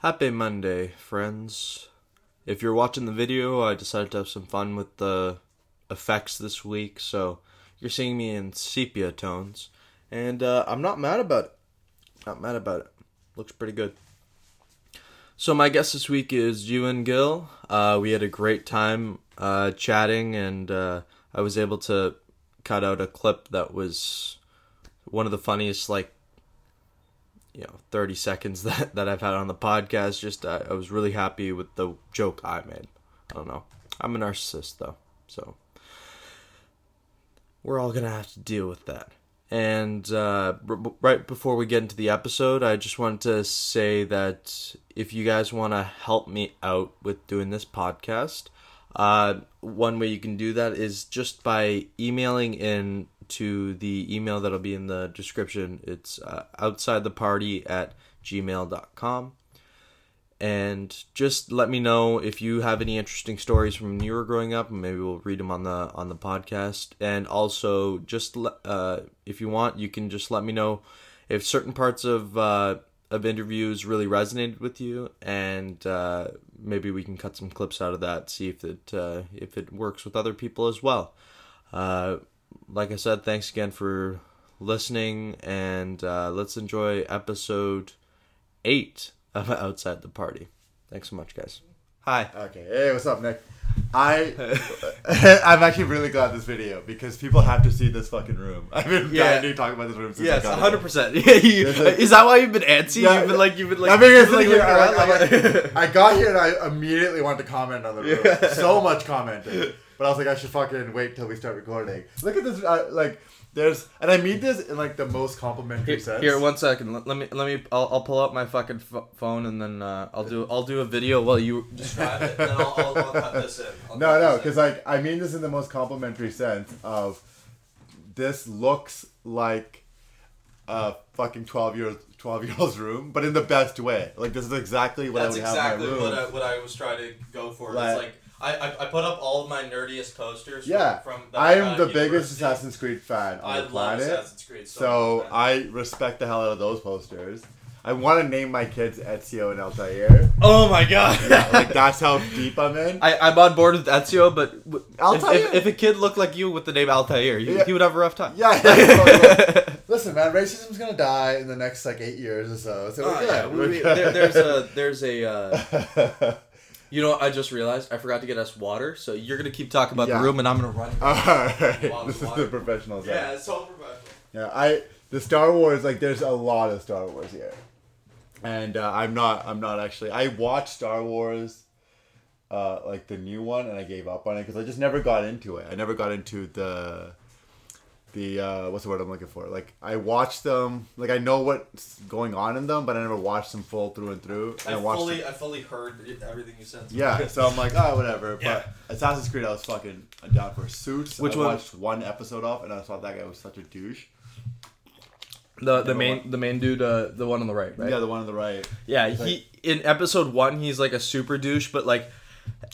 Happy Monday, friends. If you're watching the video, I decided to have some fun with the effects this week, so you're seeing me in sepia tones. And uh, I'm not mad about it. Not mad about it. Looks pretty good. So, my guest this week is Ewan Gill. Uh, we had a great time uh, chatting, and uh, I was able to cut out a clip that was one of the funniest, like, you know 30 seconds that, that I've had on the podcast. Just uh, I was really happy with the joke I made. I don't know. I'm a narcissist though, so we're all gonna have to deal with that. And uh, r- right before we get into the episode, I just wanted to say that if you guys want to help me out with doing this podcast, uh, one way you can do that is just by emailing in to the email that'll be in the description. It's uh, outside the party at gmail.com. And just let me know if you have any interesting stories from when you were growing up, maybe we'll read them on the on the podcast. And also, just uh, if you want, you can just let me know if certain parts of uh, of interviews really resonated with you, and uh, maybe we can cut some clips out of that, see if it uh, if it works with other people as well. Like I said, thanks again for listening, and uh, let's enjoy episode eight of Outside the Party. Thanks so much, guys. Hi. Okay. Hey, what's up, Nick? I I'm actually really glad this video because people have to see this fucking room. I've been Yeah. dying to talk about this room since Yes, I got hundred here. percent. Yeah, you, There's like- is that why you've been antsy? Yeah, you've been like, you've been like, I mean, it's you've been, like, like, I, around, I- like- I got here and I immediately wanted to comment on the room. Yeah. So much commenting, but I was like, I should fucking wait till we start recording. Look at this, uh, like, there's, and I mean this in like the most complimentary Here, sense. here, one second. Let, let me, let me. I'll, I'll pull up my fucking ph- phone and then uh, I'll do, I'll do a video while you describe it. And then I'll, I'll, I'll cut this in. I'll No, no, because like I mean this in the most complimentary sense of this looks like a fucking twelve year twelve year old's room, but in the best way. Like this is exactly what That's I would exactly have in my room. what I, what I was trying to go for. Like- it's like I, I, I put up all of my nerdiest posters. yeah, From, from that I I am got the at biggest. Assassin's Creed fan on I the love planet. Assassin's Creed. So, So much. I respect the hell out of those posters. I want to name my kids Ezio and Altair. Oh my god. Yeah, like that's how deep I'm in. I, I'm on board with Ezio, but w- if, Altair? if, if a kid looked like you with the name Altair, he, Yeah. he would have a rough time. Yeah, yeah. Listen, man, racism's gonna die in the next like eight years or so. So Oh, we're yeah, good. we- We're we- good. there, there's a there's a uh, you know what I just realized I forgot to get us water, so you're gonna keep talking about Yeah. the room and I'm gonna run. Alright, this is water. the professional side. Yeah, it's all professional. Yeah, I the Star Wars like there's a lot of Star Wars here, and uh, I'm not I'm not actually I watched Star Wars, uh, like the new one, and I gave up on it because I just never got into it. I never got into the the uh, what's the word I'm looking for? Like I watched them, like I know what's going on in them, but I never watched them full through and through. And I I watched fully them- I fully heard everything you said. yeah, so I'm like, oh, whatever. Yeah. But Assassin's Creed, I was fucking down for Suits. Which I one? watched one episode off, and I thought that guy was such a douche. The the main wa- the main dude, uh, the one on the right, right? Yeah, the one on the right. Yeah, He's he in episode one he's like a super douche, but like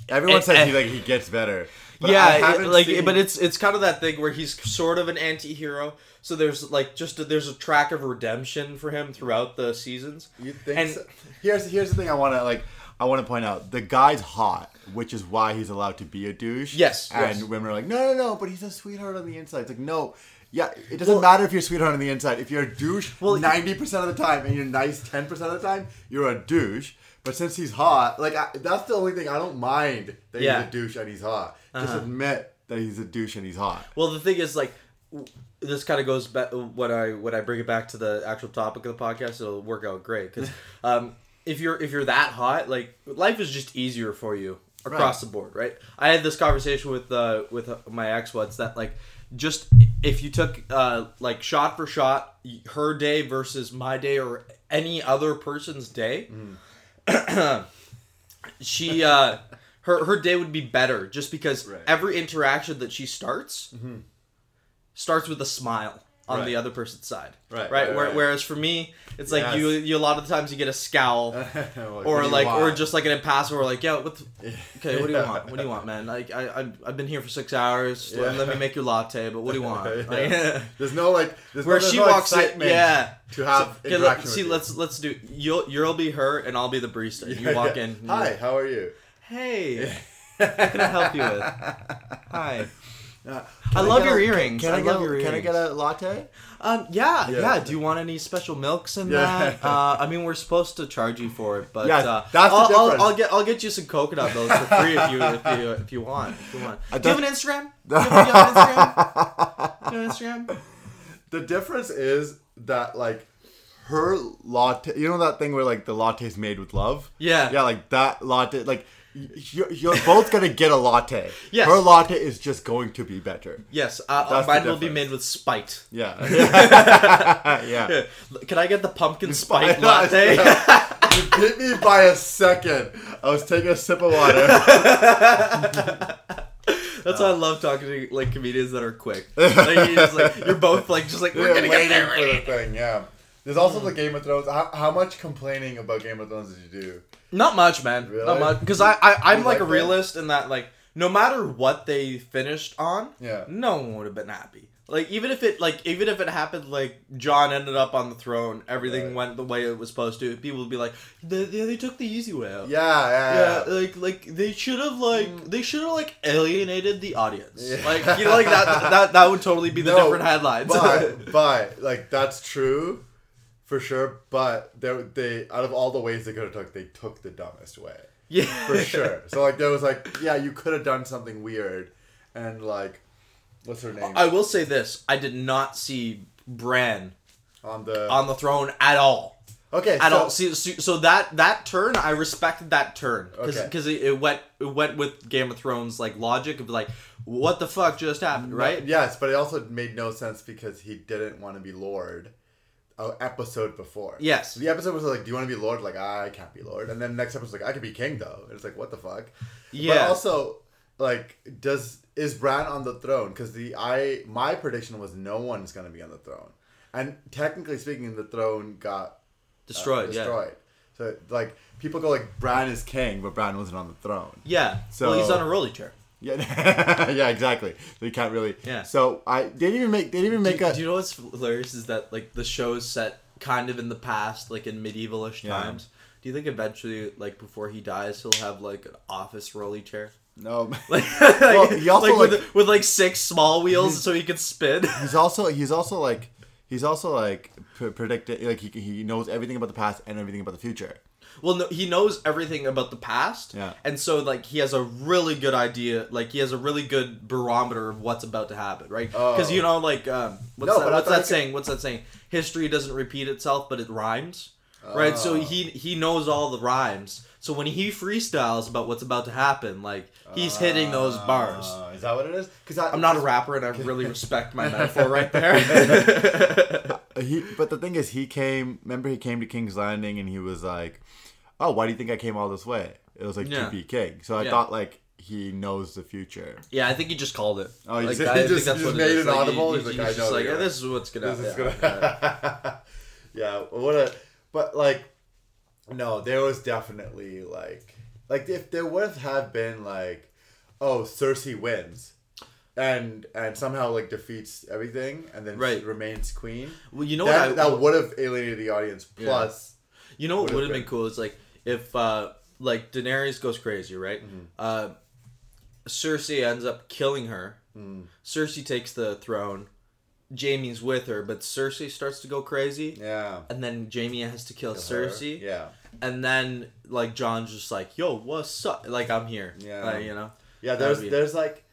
Everyone says he like he gets better. But yeah, it- like seen- but it's it's kind of that thing where he's sort of an anti-hero. So there's like just a, there's a track of redemption for him throughout the seasons. you think and- so? here's here's the thing I want to like I want to point out the guy's hot, which is why he's allowed to be a douche. Yes, and yes. women are like, no, no, no, but he's a sweetheart on the inside. It's like no. Yeah, it doesn't Well- matter if you're a sweetheart on the inside. If you're a douche Well, ninety percent of the time and you're nice ten percent of the time, you're a douche. But since he's hot, like I, that's the only thing I don't mind that Yeah. he's a douche and he's hot. Just Uh-huh. admit that he's a douche and he's hot. Well, the thing is, like, w- this kind of goes back when I when I bring it back to the actual topic of the podcast. It'll work out great because um, if you're if you're that hot, like, life is just easier for you across Right. the board, right? I had this conversation with uh, with my ex once that like just if you took uh, like shot for shot her day versus my day or any other person's day. she uh her her day would be better just because Right. every interaction that she starts mm-hmm. starts with a smile on Right. the other person's side. Right, Right. right, Where, right. Whereas for me, it's like you, you. A lot of the times you get a scowl. Like, or like, or just like an impassive, or like, yeah, what? The, okay, what do you want? What do you want, man? Like, I, I, I've been here for six hours. Let- Yeah. Let me make your latte. But what do you want? Like, Yeah. There's no like. There's Where no, there's she no walks in, excitement yeah. To have Okay, let, see, you. let's let's do. You'll you'll be her, and I'll be the barista. You walk yeah. in. Hi, how are you? Hey, what can I help you with? Hi. Uh, I can love your a- earrings. Can I I, love get, your Can I get a latte? Um, yeah, Yeah. yeah, Do you want any special milks in Yeah. that? Uh, I mean, we're supposed to charge you for it, but Yeah, uh, that's the I'll, I'll, difference. I'll get I'll get you some coconut milk for free if you if you if you want. If you want. I Do you have an Instagram? Do you have, you have an Instagram? Do you have an Instagram? The difference is that like her latte. You know that thing where like the latte's made with love. Yeah. Yeah, like that latte. Like you're, you're both gonna get a latte. Yes. Her latte is just going to be better. Yes, uh, That's mine will be made with spite. Yeah. yeah. Yeah. Can I get the pumpkin spite latte? you beat me by a second. I was taking a sip of water. That's why I love talking to like comedians that are quick. Like, you're, like, you're both like just like we're gonna get waiting there. for the thing. Yeah. There's also the Game of Thrones. How, how much complaining about Game of Thrones did you do? Not much, man. Really? Not much. Because I, I I'm You like a like that? realist in that like no matter what they finished on, Yeah. no one would have been happy. Like even if it like even if it happened like Jon ended up on the throne, everything Right. went the way it was supposed to. People would be like, they, they, they took the easy way out. Yeah, yeah, Yeah, yeah. Mm. like like they should have like they should have like alienated the audience. Yeah. Like you know like that that that would totally be the No, different headlines. but but like that's true for sure but they they out of all the ways they could have took they took the dumbest way yeah, for sure so like there was like yeah you could have done something weird and like what's her name I will say this: I did not see Bran on the on the throne at all. okay I so, all. See, so, that that turn, I respected that turn because Okay. it, it went it went with Game of Thrones like logic of like, what the fuck just happened, right? yes but it also made no sense because he didn't want to be lord a episode before Yes. the episode was like do you want to be lord like I can't be lord and then next episode was like I could be king though and it's like what the fuck Yeah. But also, like, does is Bran on the throne? Because the I my prediction was no one's gonna be on the throne, and technically speaking, the throne got uh, destroyed. destroyed. So like people go like Bran is king, but Bran wasn't on the throne. Yeah. Yeah. So- well, he's on a rolly chair. Yeah, yeah, exactly. So you can't really. Yeah. So I they didn't even make they didn't even make do a. you know what's hilarious is that like the show is set kind of in the past, like in medievalish Yeah. times. Do you think eventually, like before he dies, he'll have like an office rolly chair? no. Like, Well, he also, like, like- with, with like six small wheels so he can spin. he's also he's also like he's also like predicted like he he knows everything about the past and everything about the future. Well, no, he knows everything about the past, Yeah. and so like he has a really good idea. Like he has a really good barometer of what's about to happen, right? Because Oh. you know, like um, what's No, that, what's that could- saying? What's that saying? History doesn't repeat itself, but it rhymes, right? So Oh. he he knows all the rhymes. So when he freestyles about what's about to happen, like he's hitting those bars. Uh, is that what it is? Because I'm not a rapper, and I really respect my metaphor right there. he but the thing is he came remember he came to king's landing and he was like oh why do you think i came all this way it was like Yeah. to be king so i Yeah. thought like he knows the future yeah, I think he just called it. Oh, he Like, just- I he just- that's he what just made it Like, audible? he- He's like, he's I just know like, "Yeah, this is what's gonna. this is yeah, gonna yeah. yeah what a but like no there was definitely like like if there would have been like oh cersei wins and and somehow like defeats everything and then Right. remains queen Well, you know that, what I that would have alienated the audience Yeah. plus You know what would have been been. cool is like if uh like Daenerys goes crazy, right? Mm-hmm. Uh Cersei ends up killing her. Mm. Cersei takes the throne. Jaime's with her, but Cersei starts to go crazy, yeah and then Jamie has to kill Her, Cersei, yeah and then like Jon's just like, "Yo, what's up?" Like I'm here, Yeah. Like, you know. Yeah, there's be- there's like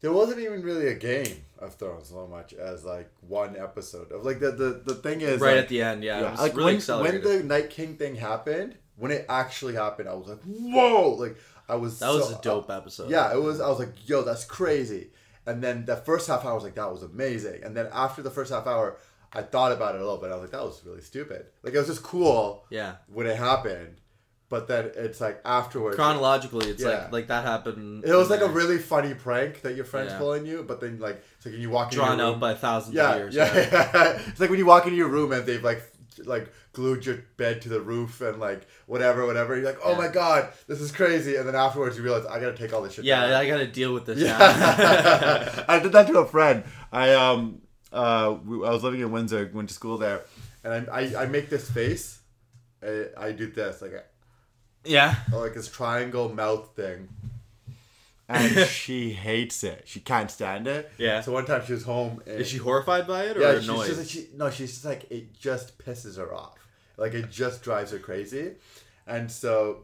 there wasn't even really a game of Thrones so much as like one episode of like the the, the thing is right like, at the end, yeah, yeah, it was like really when, when the Night King thing happened when it actually happened I was like whoa like I was that was so- a dope episode. yeah it was I was like yo that's crazy and then the first half hour I was like that was amazing and then after the first half hour I thought about it a little bit I was like that was really stupid like it was just cool yeah. when it happened but then it's like afterwards. Chronologically, it's Yeah. like like that happened. it was in like a really funny prank that your friend's Yeah. pulling you, but then like it's like when you walk in drawn your out room, by thousands yeah, of years. yeah, yeah. it's like when you walk into your room and they've like like glued your bed to the roof and like whatever, whatever. You're like, oh Yeah. my god, this is crazy, and then afterwards you realize I gotta take all this shit. Yeah, down. I got to deal with this now. Yeah, I did that to a friend. I um uh we- I was living in Windsor, went to school there, and I I, I make this face. I, I do this like a, yeah. like this triangle mouth thing. And she hates it. She can't stand it. Yeah. So one time she was home. And, Is she horrified by it or yeah, she's annoyed? just she no, she's just like it just pisses her off. Like it just drives her crazy. And so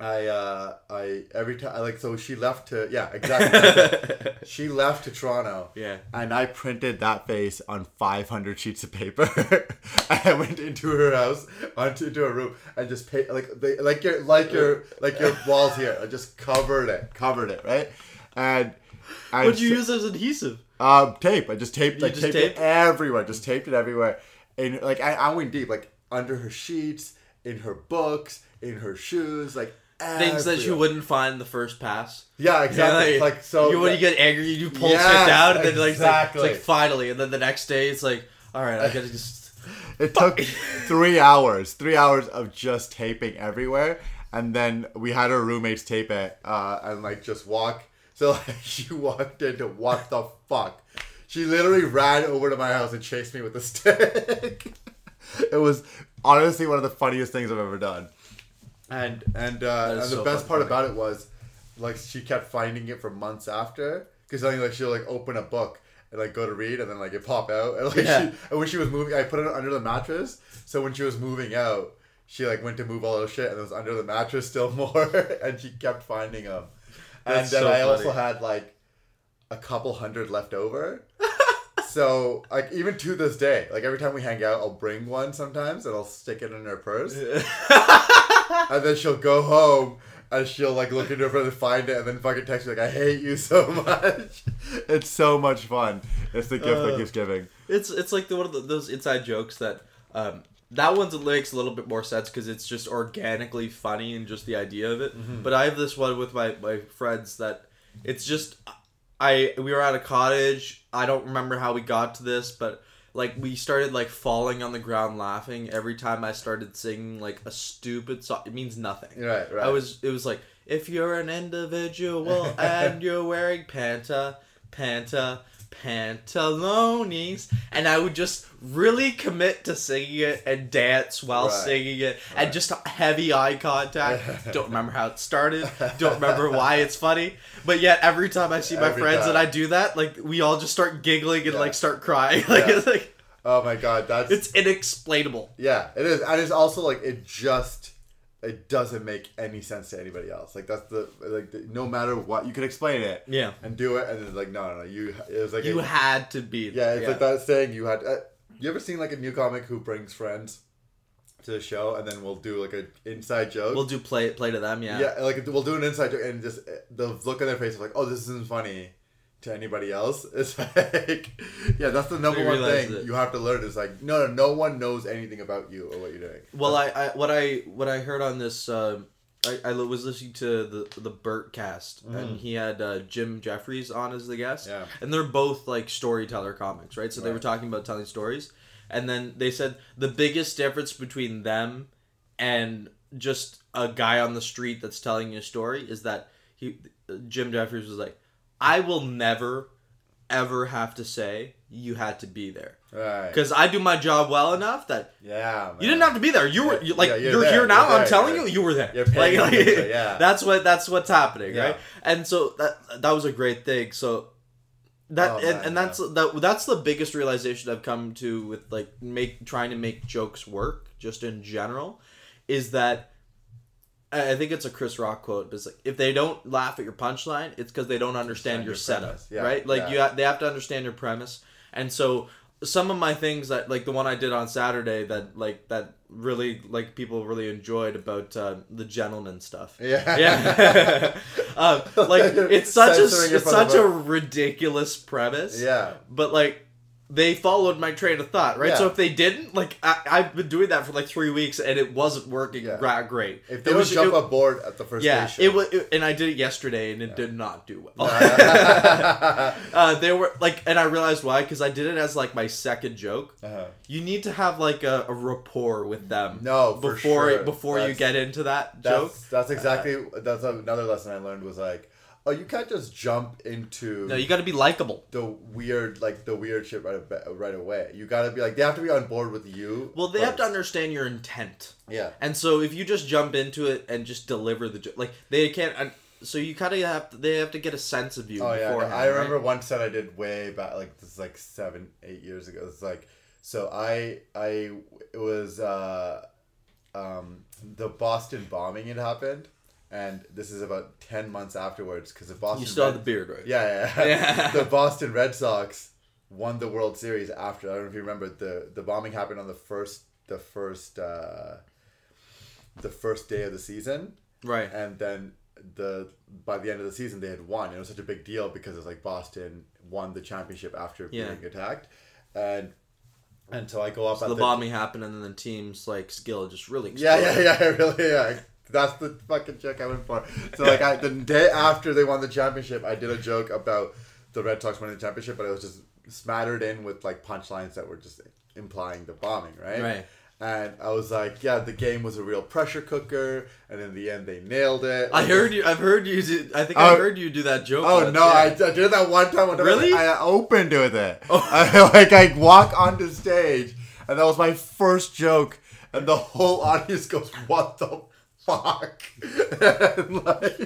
I uh I every time I like so she left to yeah, exactly. she left to Toronto. yeah. And I printed that face on 500 sheets of paper. I went into her house, onto into her room, and just pay like they, like your like your like your walls here. I just covered it, covered it, right? And and What'd you so- use as adhesive? um, tape. I just taped, You like just taped, taped? it everywhere. Just taped it everywhere, and like I, I went deep, like under her sheets, in her books, in her shoes, like Things that you wouldn't find the first pass. Yeah, exactly. Yeah, like, so. you, when you get angry, you do pull Yes, shit down, and then like, it's like exactly. it's like finally, and then the next day it's like, all right, I gotta just. It took three hours, three hours of just taping everywhere, and then we had our roommates tape it, uh, and like just walk. So like, she walked into what the fuck? She literally ran over to my house and chased me with a stick. it was honestly one of the funniest things I've ever done. And and uh, and the so best part about it was, like she kept finding it for months after, because then like she'll like open a book and like go to read and then like it pop out and like Yeah. she and when she was moving, I put it under the mattress. So when she was moving out, she like went to move all her shit and it was under the mattress still more, and she kept finding them. And That's then so I also had like a couple hundred left over. so like even to this day, like every time we hang out, I'll bring one sometimes and I'll stick it in her purse, and then she'll go home. And she'll like look into her phone and find it, and then fucking text me like, "I hate you so much." it's so much fun. It's the gift that Uh, keeps giving. It's it's like the, one of the, those inside jokes that um, that one's makes a little bit more sense because it's just organically funny and just the idea of it. Mm-hmm. But I have this one with my my friends that it's just I we were at a cottage. I don't remember how we got to this, but like we started like falling on the ground laughing every time I started singing like a stupid song. It means nothing. Right, right. I was it was like if you're an individual and you're wearing panta panta pantalones and I would just really commit to singing it and dance while Right. singing it Right. and just heavy eye contact. don't remember how it started. Don't remember why it's funny. But yet every time I see my Every friends time. and I do that, like we all just start giggling and Yeah. like start crying. Like Yeah. it's like Oh my god, that's it's inexplainable. yeah, it is, and it's also like it just it doesn't make any sense to anybody else. Like that's the like the, no matter what you can explain it Yeah. and do it, and it's like no, no, no. You it was like You a- had to be yeah, it's like that saying you had. Uh, you ever seen like a new comic who brings friends to the show, and then we'll do like an inside joke. We'll do play play to them, yeah. yeah, like we'll do an inside joke, and just uh, the look on their face of like, oh, this isn't funny to anybody else. It's like, yeah, that's the number one thing that- you have to learn. Is like, no, no, no one knows anything about you or what you're doing. Well, I, I what I what I heard on this, um I, I was listening to the the Bertcast, and he had uh, Jim Jefferies on as the guest, Yeah. and they're both like storyteller comics, right? So they were talking about telling stories, and then they said the biggest difference between them and just a guy on the street that's telling you a story is that he Jim Jefferies was like, I will never ever have to say you had to be there Right. because I do my job well enough that Yeah. you didn't have to be there. You were you, like yeah, you're you're, here now. you're I'm telling you're- you, you were there. you're paying Like- attention, yeah. That's what that's what's happening, Yeah. right? And so that that was a great thing. So that Oh, and, man, and that's that that's the biggest realization I've come to with like make trying to make jokes work just in general is that I think it's a Chris Rock quote. But it's like if they don't laugh at your punchline, it's because they don't understand Understand your your setup. Yeah, right? Like yeah. you ha- they have to understand your premise, and so some of my things that like the one I did on Saturday that like that really like people really enjoyed about uh, the gentleman stuff. Yeah. Yeah, um, like it's such a Censoring it's such a ridiculous premise. Yeah. but like they followed my train of thought, right? Yeah. So if they didn't, like I, I've been doing that for like three weeks and it wasn't working Yeah. great. If they It was- jump it- aboard at the first yeah, station. it was, it- and I did it yesterday, and it did not do well. uh, they were like, and I realized why because I did it as like my second joke. Uh-huh. You need to have like a, a rapport with them. No, for before sure. before you get into that joke. That's that's exactly that's another lesson I learned was like, oh, you can't just jump into No, you got to be likable. the weird like the weird shit right right away. You gotta be like they have to be on board with you. Well, they have to understand your intent. Yeah. And so if you just jump into it and just deliver the like they can't. And so you kind of have to. They have to get a sense of you. Oh yeah, I remember right? one set I did way back, like this is like seven, eight years ago. It's like, so I, I, it was, uh, um, the Boston bombing had happened, and this is about ten months afterwards because the Boston. You still have the beard, right? Yeah, yeah. Yeah. the Boston Red Sox won the World Series after. I don't know if you remember the the bombing happened on the first the first uh, the first day of the season Right. and then the by the end of the season they had won. It was such a big deal because it was like Boston won the championship after Yeah. being attacked, and and so I go up So at the the bombing happened, and then the team's like skill just really. Yeah, yeah, yeah, really, yeah. That's the fucking joke I went for. So like, I, the day after they won the championship, I did a joke about the Red Sox winning the championship, but it was just smattered in with like punchlines that were just implying the bombing, right? Right. And I was like, yeah, the game was a real pressure cooker, and in the end, they nailed it. I heard you. I've heard you. Do, I think I Oh. heard you do that joke. Oh once, no! yeah. I, I did that one time. When Really? I, I opened with it. Oh. I, like I walk onto stage, and that was my first joke, and the whole audience goes, "What the fuck?" and, like,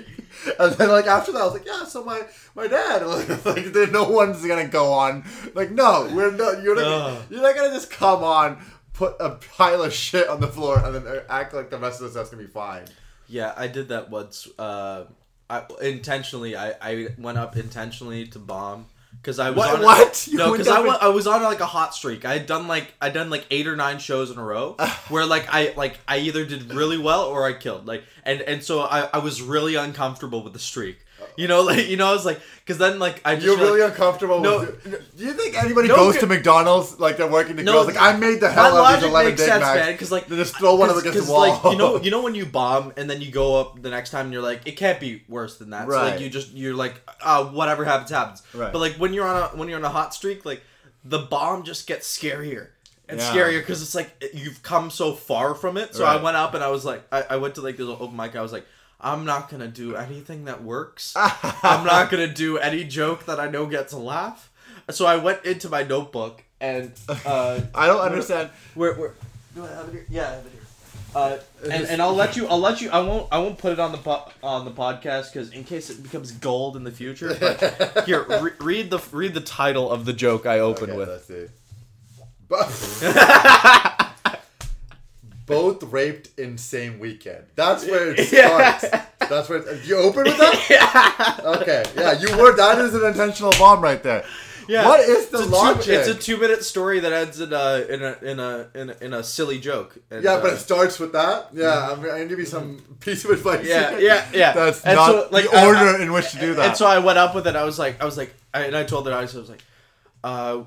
and then like after that, I was like, "Yeah." So my my dad, like, like there- no one's gonna go on. Like, no, we're not. You're not. Ugh. You're not gonna just come on. Put a pile of shit on the floor and then act like the rest of the stuff's gonna be fine. Yeah, I did that once. Uh, I intentionally. I, I went up intentionally to bomb because I was What- on what? No, because I, wa- I was on like a hot streak. I had done like I done like eight or nine shows in a row where like I like I either did really well or I killed like and and so I, I was really uncomfortable with the streak. You know, like you know, I was like, because then like I just You're really like, uncomfortable No. with Do you think anybody No, goes to McDonald's like they're working the No, grills? Like I made the hell out of these eleven Big Macs. man. Because like Then just throw one of them against the wall. Like, you know, you know when you bomb and then you go up the next time and you're like, it can't be worse than that. So Right. like you just you're like, uh, whatever happens happens. Right. But like when you're on a when you're on a hot streak, like the bomb just gets scarier and Yeah. scarier because it's like you've come so far from it. So I went up and I was like, I, I went to like this open mic. I was like. I'm not gonna do anything that works. I'm not gonna do any joke that I know gets a laugh. So I went into my notebook and uh, I don't understand. where where do I have it here? Yeah, I have it here. Uh, and, and I'll let you. I'll let you. I won't. I won't put it on the po- on the podcast because in case it becomes gold in the future. But here, re- read the read the title of the joke I opened Okay, with. let's see. Bo- Both raped in same weekend. That's where it Yeah. starts. That's where it, you open with that. yeah. Okay, yeah, you were. That is an intentional bomb right there. Yeah. What is the It's logic? two, it's a two minute story that ends in a in a in a in a, in a silly joke. And, yeah, but uh, it starts with that. Yeah, I'm, I'm gonna give you some piece of advice. Yeah, yeah, yeah. That's And not so, like, the I- order I- in which to do that. And so I went up with it. I was like, I was like, I, and I told the audience, I was like, uh,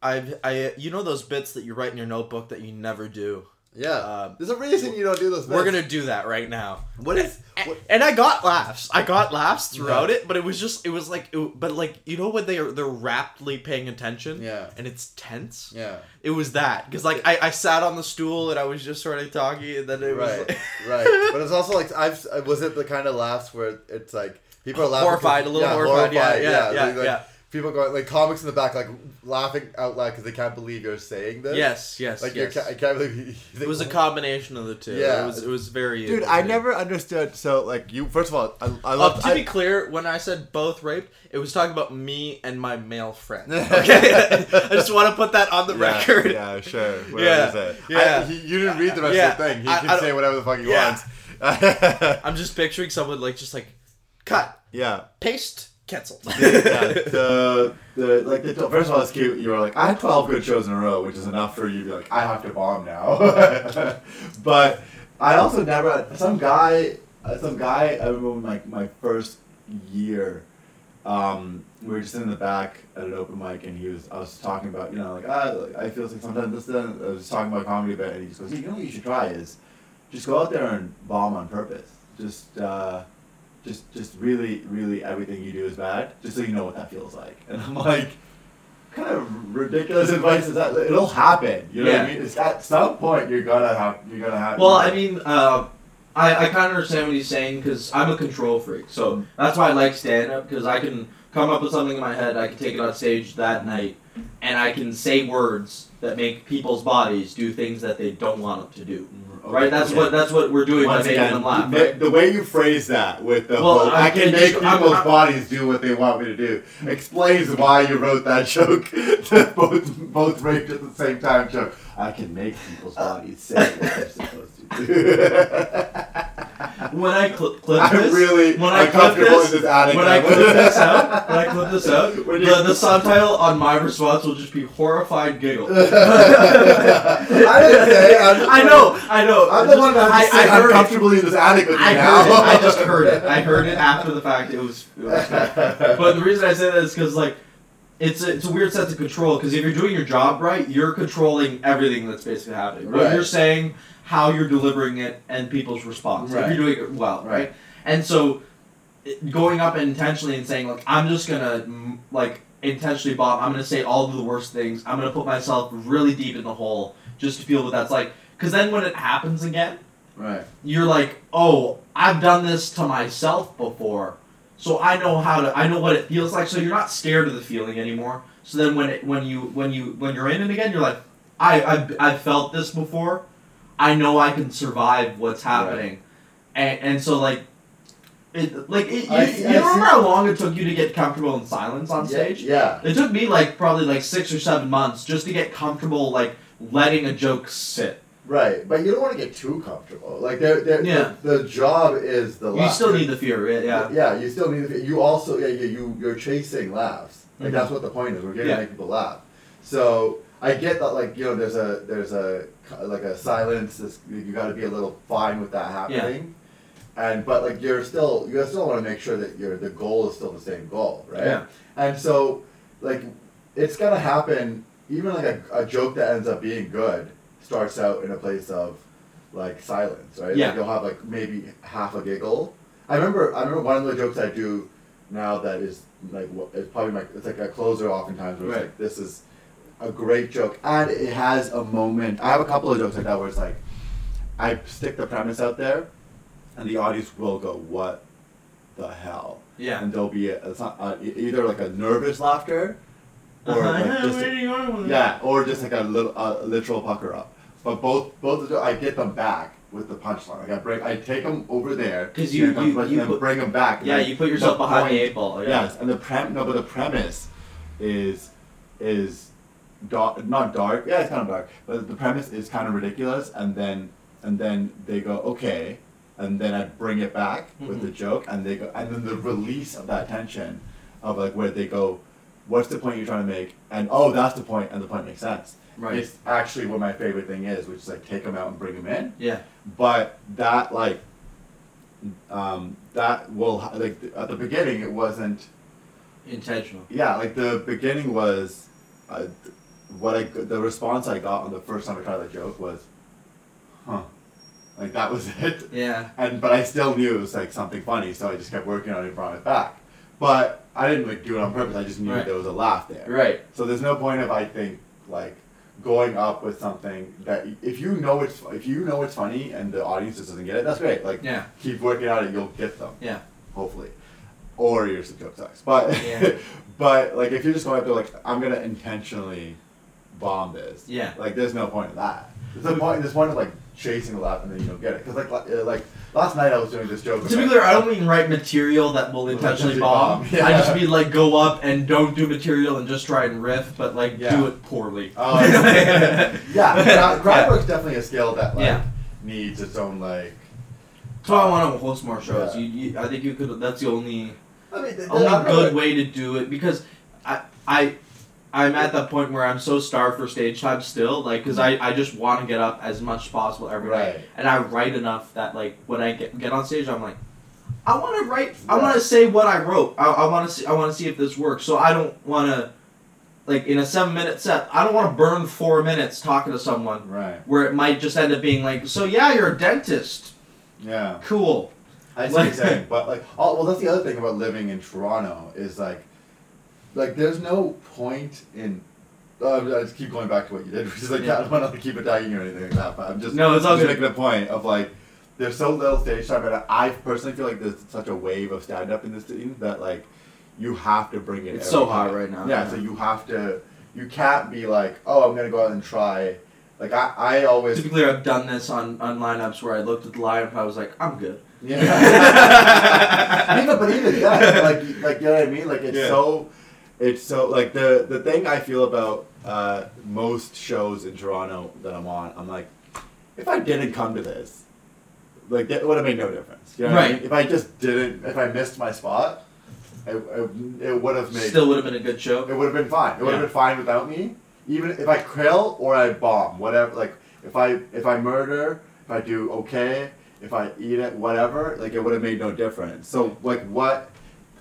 I, I, you know those bits that you write in your notebook that you never do. Yeah, um, there's a reason you don't do those. We're gonna do that right now. What is? What, And I got laughs. I got laughs throughout Yeah. it, but it was just, it was like, it, but like, you know when they are they're raptly paying attention. Yeah. And it's tense. yeah. It was that because like I, I sat on the stool and I was just sort of talking, and then it was Right, like, right. But it's also like I've was it the kind of laughs where it's like people are laughing Horrified, a little horrified, yeah, yeah, yeah, like, yeah. People going like comics in the back like laughing out loud because they can't believe you're saying this. yes, yes, like yes. you I can't believe. You, It was a combination of the two. Yeah. it was it was very. Dude, I never understood. So like you, first of all, I, I Uh, love. to I, be clear, when I said both raped, it was talking about me and my male friend. Okay, I just want to put that on the yeah, record. Yeah, sure. Whatever Yeah, you say. yeah. I, he, you didn't read the rest Yeah, of the thing. He I- can I say whatever the fuck he Yeah. wants. I'm just picturing someone like just like cut, yeah. paste, canceled. yeah, the, the like the, first of all, it's cute. You were like, I had twelve good shows in a row, which is enough for you to be like, I have to bomb now. but I also never some guy, uh, some guy. I remember my my first year. Um, we were just in the back at an open mic, and he was. I was talking about, you know, like ah, like, I feel like sometimes this. Then I was talking about comedy a bit, and he just goes, "You know what you should try is, just go out there and bomb on purpose. Just, uh, just, just really, really everything you do is bad, just so you know what that feels like." And I'm like. Kind of ridiculous advice is that it'll happen. You know what I Yeah. mean? It's at some point you're gonna have you're gonna have. Well, I mean, uh, I, I kind of understand what he's saying because I'm a control freak. So that's why I like stand up because I can come up with something in my head, I can take it on stage that night, and I can say words that make people's bodies do things that they don't want them to do. Okay, Right? That's okay. what that's what we're doing Once by making again, them laugh. the, Right? the way you phrase that with the Well, whole, I- I can make just- people's I'm- bodies do what they want me to do explains why you wrote that joke. to both both raped at the same time joke. I can make people's bodies say what they're supposed to do. When I cl- clip I'm this, really when I clip this, in this attic. when I clip this out, when I clip this out, the, the subtitle on my response will just be horrified giggle. I didn't say. I'm, know, I know. I'm the one that I, I heard it. in this attic with I now. heard it. I just heard it. I heard it after the fact. It was. It was but the reason I say that is because like, it's a, it's a weird sense of control. Because if you're doing your job right, you're controlling everything that's basically happening. What Right. you're saying, how you're delivering it, and people's response. Right. If you're doing it well, right? Right. And so, going up intentionally and saying like, I'm just gonna like intentionally bomb. I'm gonna say all of the worst things. I'm gonna put myself really deep in the hole just to feel what that's like. Because then when it happens again right. you're like, oh, I've done this to myself before, so I know how to, I know what it feels like. So you're not scared of the feeling anymore. So then when it, when you when you when you're in it again, you're like, I I've, I've felt this before. I know I can survive what's happening, and and so like. It, like it, you, I you I remember how long it took you to get comfortable in silence on stage? Yeah. It took me like probably like six or seven months just to get comfortable like letting a joke sit. Right, but you don't want to get too comfortable. Like, they're, they're, Yeah. the, the job is the You still need the fear, yeah. Yeah, you still need. The, fear. you also, yeah, you, you you're chasing laughs. Like Mhm. that's what the point is. We're getting Yeah. to make people laugh. So I get that, like you know, there's a there's a like a silence. This, you got to be a little fine with that happening. And but like you're still you still want to make sure that your the goal is still the same goal, right? Yeah. And so like it's gonna happen. Even like a, a joke that ends up being good starts out in a place of like silence, right? Yeah. Like you'll have like maybe half a giggle. I remember I remember one of the jokes I do now that is like what it's probably my it's like a closer oftentimes where it's Right. like this is a great joke and it has a moment. I have a couple of jokes like that where it's like I stick the premise out there and the audience will go what the hell Yeah. and there'll be a, it's not, uh, either like a nervous laughter or Uh-huh. like Yeah, just where are you going with yeah, or just like a little uh, literal pucker up. But both both of the, I get them back with the punchline. Like I bring I take them over there 'Cause you- you- you and put- bring them back. Yeah, you put yourself the behind the point- eight ball. Yeah. Yes, and the prem no, but the premise is is dark, not dark. Yeah, it's kind of dark, but the premise is kind of ridiculous. And then and then they go okay, and then I bring it back with the Mhm. joke, and they go, and then the release of that tension, of like where they go, what's the point you're trying to make? And oh, that's the point, and the point makes sense. Right. It's actually what my favorite thing is, which is like take them out and bring them in. Yeah. But that like, um, that will like at the beginning it wasn't. Intentional. Yeah, like the beginning was, uh, what I the response I got on the first time I tried that joke was, huh, like that was it. Yeah. And but I still knew it was like something funny, so I just kept working on it and brought it back. But I didn't like do it on purpose. I just knew Right. there was a laugh there. Right. So there's no point of I think like going up with something that if you know it's if you know it's funny and the audience just doesn't get it, that's great. Like Yeah. keep working at it, you'll get them Yeah. hopefully. Or your joke sucks. But Yeah. but like if you're just going up there like I'm gonna intentionally bomb this. Yeah. Like there's no point in that. There's no point. There's point of like chasing a laugh and then you don't get it. Cause like uh, like last night I was doing this joke. To be clear, I don't mean write material that will intentionally bomb. bomb, yeah. I just mean like go up and don't do material and just try and riff, but like Yeah. do it poorly. Oh, see. yeah, Yeah. work's definitely a skill that like Yeah. needs its own like. So I want to host more shows. You, you, I think you could. That's the only I mean, th- th- only good way to do it because I I I'm at that point where I'm so starved for stage time still, like because I, I just want to get up as much as possible every night, Right. and I write enough that like when I get get on stage, I'm like, I want to write. I want to say what I wrote. I, I want to see. I want to see if this works. So I don't want to, like, in a seven-minute set. I don't want to burn four minutes talking to someone Right. where it might just end up being like, so yeah, you're a dentist. Yeah. Cool. I see what you're saying, but like, oh, well, that's the other thing about living in Toronto is like, like there's no point in. Uh, I just keep going back to what you did, which is like, Yeah. I don't want to keep attacking you or anything like that, but I'm just No, it's all just good. making a point of like, there's so little stage time, and I personally feel like there's such a wave of stand up in this scene that like, you have to bring it. It's so hot right now, Yeah, yeah. so you have to. You can't be like, oh, I'm gonna go out and try. Like I, I always Typically, I've done this on, on lineups where I looked at the lineup and I was like, I'm good. Yeah. even, but even that, like, like you know what I mean? Like it's Yeah. so, it's so like the the thing I feel about uh, most shows in Toronto that I'm on, I'm like, if I didn't come to this, like that would have made no difference. You know what I Right. mean? If I just didn't, if I missed my spot, it, it, it would have made Still would have been a good show. it would have been fine. It would have been fine without me. Even if I kill or I bomb, whatever. Like if I if I murder, if I do okay, if I eat it, whatever. Like it would have made no difference. So like what,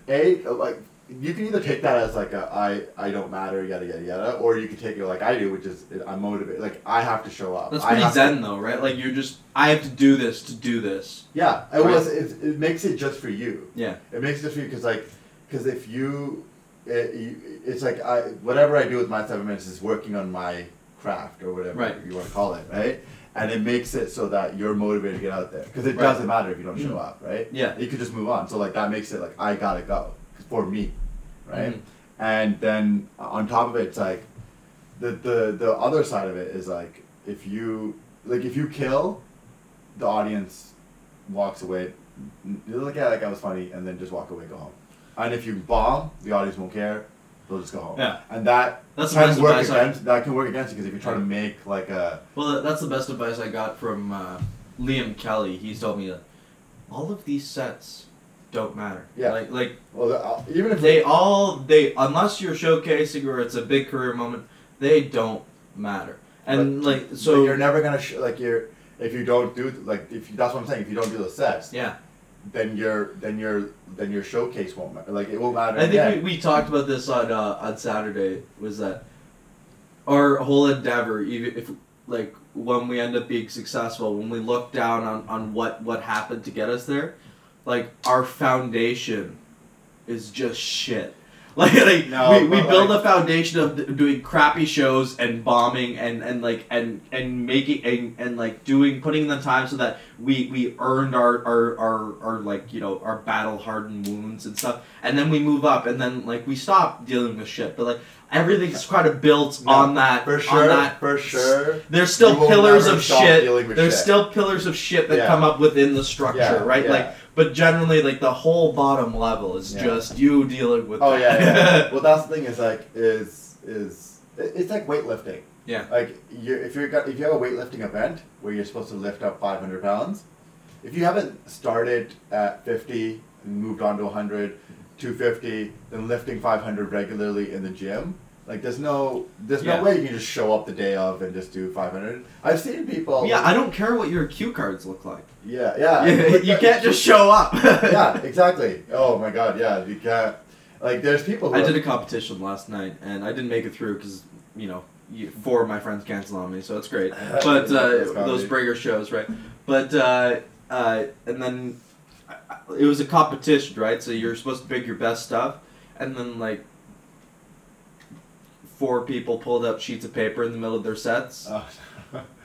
a like you can either take that as like a I I don't matter yada yada yada, or you can take it like I do, which is I'm motivated. Like I have to show up. That's I pretty have to- zen though, right? Like you're just, I have to do this to do this. Yeah, it Right. was. It, it makes it just for you. Yeah. It makes it just for you because like, because if you, it, you, it's like I whatever I do with my seven minutes is working on my craft or whatever Right. you want to call it, right? And it makes it so that you're motivated to get out there because it Right. doesn't matter if you don't show Mhm. up, right? Yeah. You could just move on. So like that makes it like I gotta go for me, right? Mhm. And then on top of it, it's like the the the other side of it is like if you like if you kill, the audience walks away. They look at it like I was funny, and then just walk away, go home. And if you bomb, the audience won't care. They'll just go home. Yeah. And that That's can work against that can work against you because if you try to make like a Well, that's the best advice I got from uh, Liam Kelly. He's told me that all of these sets don't matter. Yeah. Like, like well uh, even if they all they unless you're showcasing or it's a big career moment, they don't matter. And like so, you're never gonna sh- like you're if you don't do like if you, that's what I'm saying if you don't do the sets yeah. then your then your then your showcase won't matter like it won't matter I think again. we, we talked about this on uh, on Saturday. Was that our whole endeavor, even if like when we end up being successful, when we look down on, on what what happened to get us there, like our foundation is just shit. Like, like No, we, we build like- a foundation of doing crappy shows and bombing and, and like and and making and, and like doing putting in the time so that we we earned our our, our, our like you know our battle hardened wounds and stuff and then we move up and then like we stop dealing with shit but like everything's kind of built No, on that for on sure that for sure there's still pillars of shit there's shit. still pillars of shit that Yeah. come up within the structure Yeah, right yeah. like but generally like the whole bottom level is Yeah. just you dealing with oh that. yeah, yeah. well that's the thing is like is is it's like weightlifting Yeah. like you if you're got if you have a weightlifting event where you're supposed to lift up 500 pounds if you haven't started at 50 and moved on to 100 250 then lifting 500 regularly in the gym like there's no there's Yeah. no way you can just show up the day of and just do 500 i've seen people Yeah, I don't care what your cue cards look like. yeah yeah you can't just show up. yeah exactly oh my god yeah you can't like there's people who I did a competition last night and I didn't make it through because you know four of my friends canceled on me, so it's great. But uh, those Brager shows, right? But uh, uh, and then it was a competition, right? So you're supposed to pick your best stuff, and then like four people pulled up sheets of paper in the middle of their sets. Oh.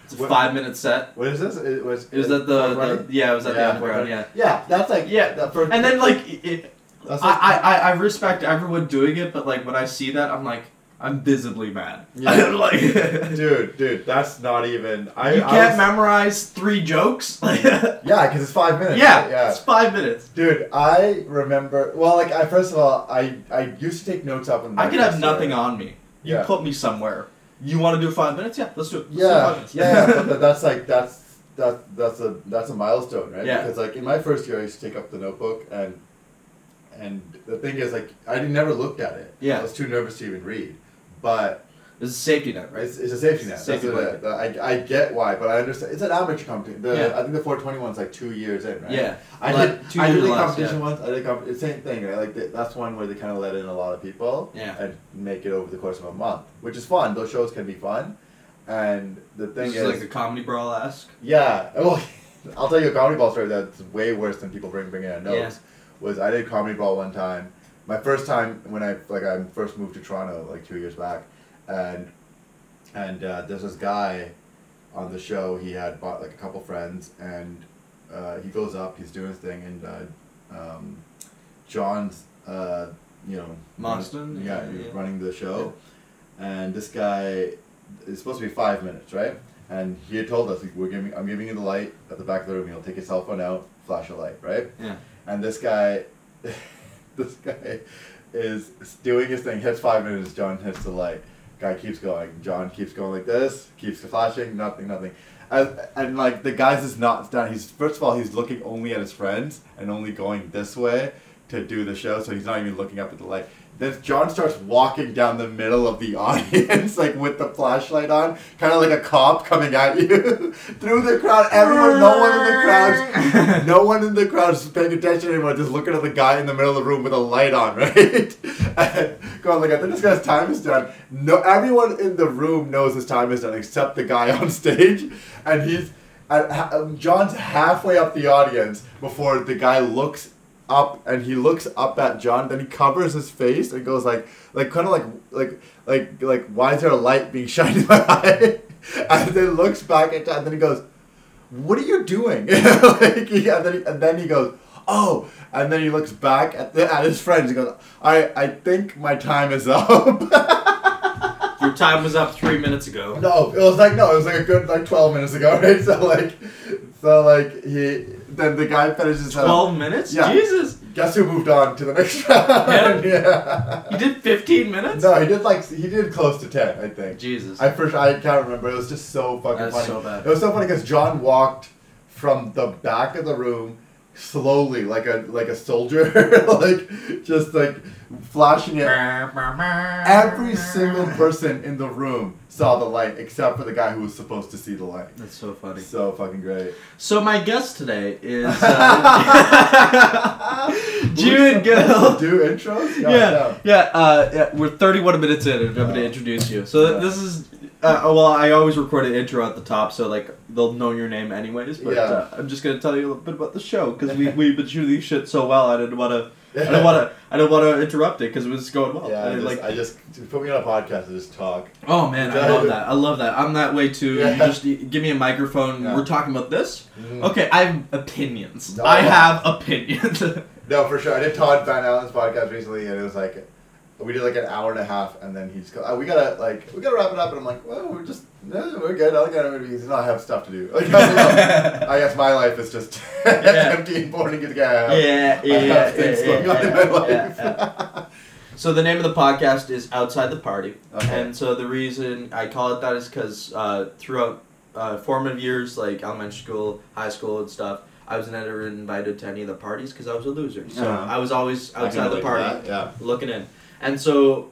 It's a What- five minute set. What is this? It was. It was at the, the yeah, it was at Yeah, the underground, yeah. Yeah, that's like Yeah, That first, And then like it, like, I, I I respect everyone doing it, but like when I see that, I'm like, I'm visibly mad. Yeah. like, dude, dude, that's not even. I can't I was, memorize three jokes. yeah, Yeah, because it's five minutes. right? yeah. it's five minutes. Dude, I remember. Well, like I first of all, I I used to take notes up. In I could have nothing on me. You Yeah. put me somewhere. You want to do five minutes? Yeah, let's do it. Let's do Yeah, yeah, but that's like that's that that's a that's a milestone, right? Yeah. Because like in my first year, I used to take up the notebook, and and the thing is, like I never looked at it. Yeah. I was too nervous to even read, but It's a safety net, right? It's, it's a safety net. Safety That's what it- I, I get why, but I understand. It's an amateur company. The, Yeah. I think the 421's like two years in, right? Yeah. I Le- did. two I years did the competition yeah. once. I did comp- same thing. Right? Like the, that's one where they kind of let in a lot of people Yeah. and make it over the course of a month, which is fun. Those shows can be fun, and the thing This is, is like a comedy brawl esque. yeah. Well, I'll tell you a comedy ball story that's way worse than people bring bring in notes. Yeah. Was I did comedy ball one time. My first time when I like I first moved to Toronto like two years back, and and uh, there's this guy on the show. He had bought like a couple friends, and uh, he goes up. He's doing his thing, and uh, um, John's uh, you know Monston? running- yeah, Yeah, yeah. running the show, and this guy is supposed to be five minutes, right? And he had told us, "We're giving, I'm giving you the light at the back of the room. You'll take your cell phone out, flash a light, right?" Yeah. And this guy, this guy, is doing his thing. Hits five minutes. John hits the light. Guy keeps going. Jon keeps going like this. Keeps flashing. Nothing. Nothing. And, and like the guy's is not done. He's first of all he's looking only at his friends and only going this way to do the show. So he's not even looking up at the light. Then Jon starts walking down the middle of the audience, like with the flashlight on, kind of like a cop coming at you through the crowd. Everyone, no one in the crowd, no one in the crowd is paying attention anymore. Just looking at the guy in the middle of the room with a light on, right? and going like, I think this guy's time is done. No, everyone in the room knows his time is done except the guy on stage, and he's. And um, Jon's halfway up the audience before the guy looks up and he looks up at Jon. Then he covers his face and goes like, like kind of like, like, like, like, why is there a light being shined in my eye? And then looks back at Jon. And then he goes, "What are you doing?" like, he, and then he, and then he goes, "Oh." And then he looks back at the, at his friends. He goes, "I I think my time is up." Your time was up three minutes ago. No, it was like no, it was like a good like twelve minutes ago, right? So like, so like he then the guy finishes. Twelve minutes? Yeah. Jesus. Guess who moved on to the next round? yeah. He did fifteen minutes? No, he did like he did close to ten, I think. Jesus. I first I can't remember. It was just so fucking That's funny. so bad. It was so funny because Jon walked from the back of the room slowly, like a like a soldier, like just like flashing it. Every single person in the room saw the light except for the guy who was supposed to see the light. That's so funny. So fucking great. So my guest today is uh, Jude Gill. Do intros? Yeah, yeah, uh, yeah. We're 31 minutes in, and I'm going to introduce you. So Yeah. this is, uh, well, I always record an intro at the top, so like they'll know your name anyways. But Yeah. uh, I'm just going to tell you a little bit about the show because we we've been shooting these shit so well. I didn't want to. I don't want to. I don't want to interrupt it because it was going well. Yeah, I And, just, like, I just put me on a podcast and just talk. oh man, I love that. I love that. I'm that way too. Yeah. You just give me a microphone. Yeah. We're talking about this. Mhm. Okay, I have opinions. No. I have opinions. No, for sure. I did Todd Van Allen's podcast recently, and it was like we did like an hour and a half, and then he's oh, we gotta like we gotta wrap it up, and I'm like, well, we're just no, we're good. I gotta because I have stuff to do. Like, I guess my life is just Yeah. empty and boring as yeah. yeah, yeah, I have yeah, things yeah, going on in yeah, my life. yeah, yeah. So the name of the podcast is Outside the Party, Okay. and so the reason I call it that is because uh, throughout uh, formative years, like elementary school, high school, and stuff, I was never invited to any of the parties because I was a loser. So Uh-huh. I was always outside the party, Yeah. looking in, and so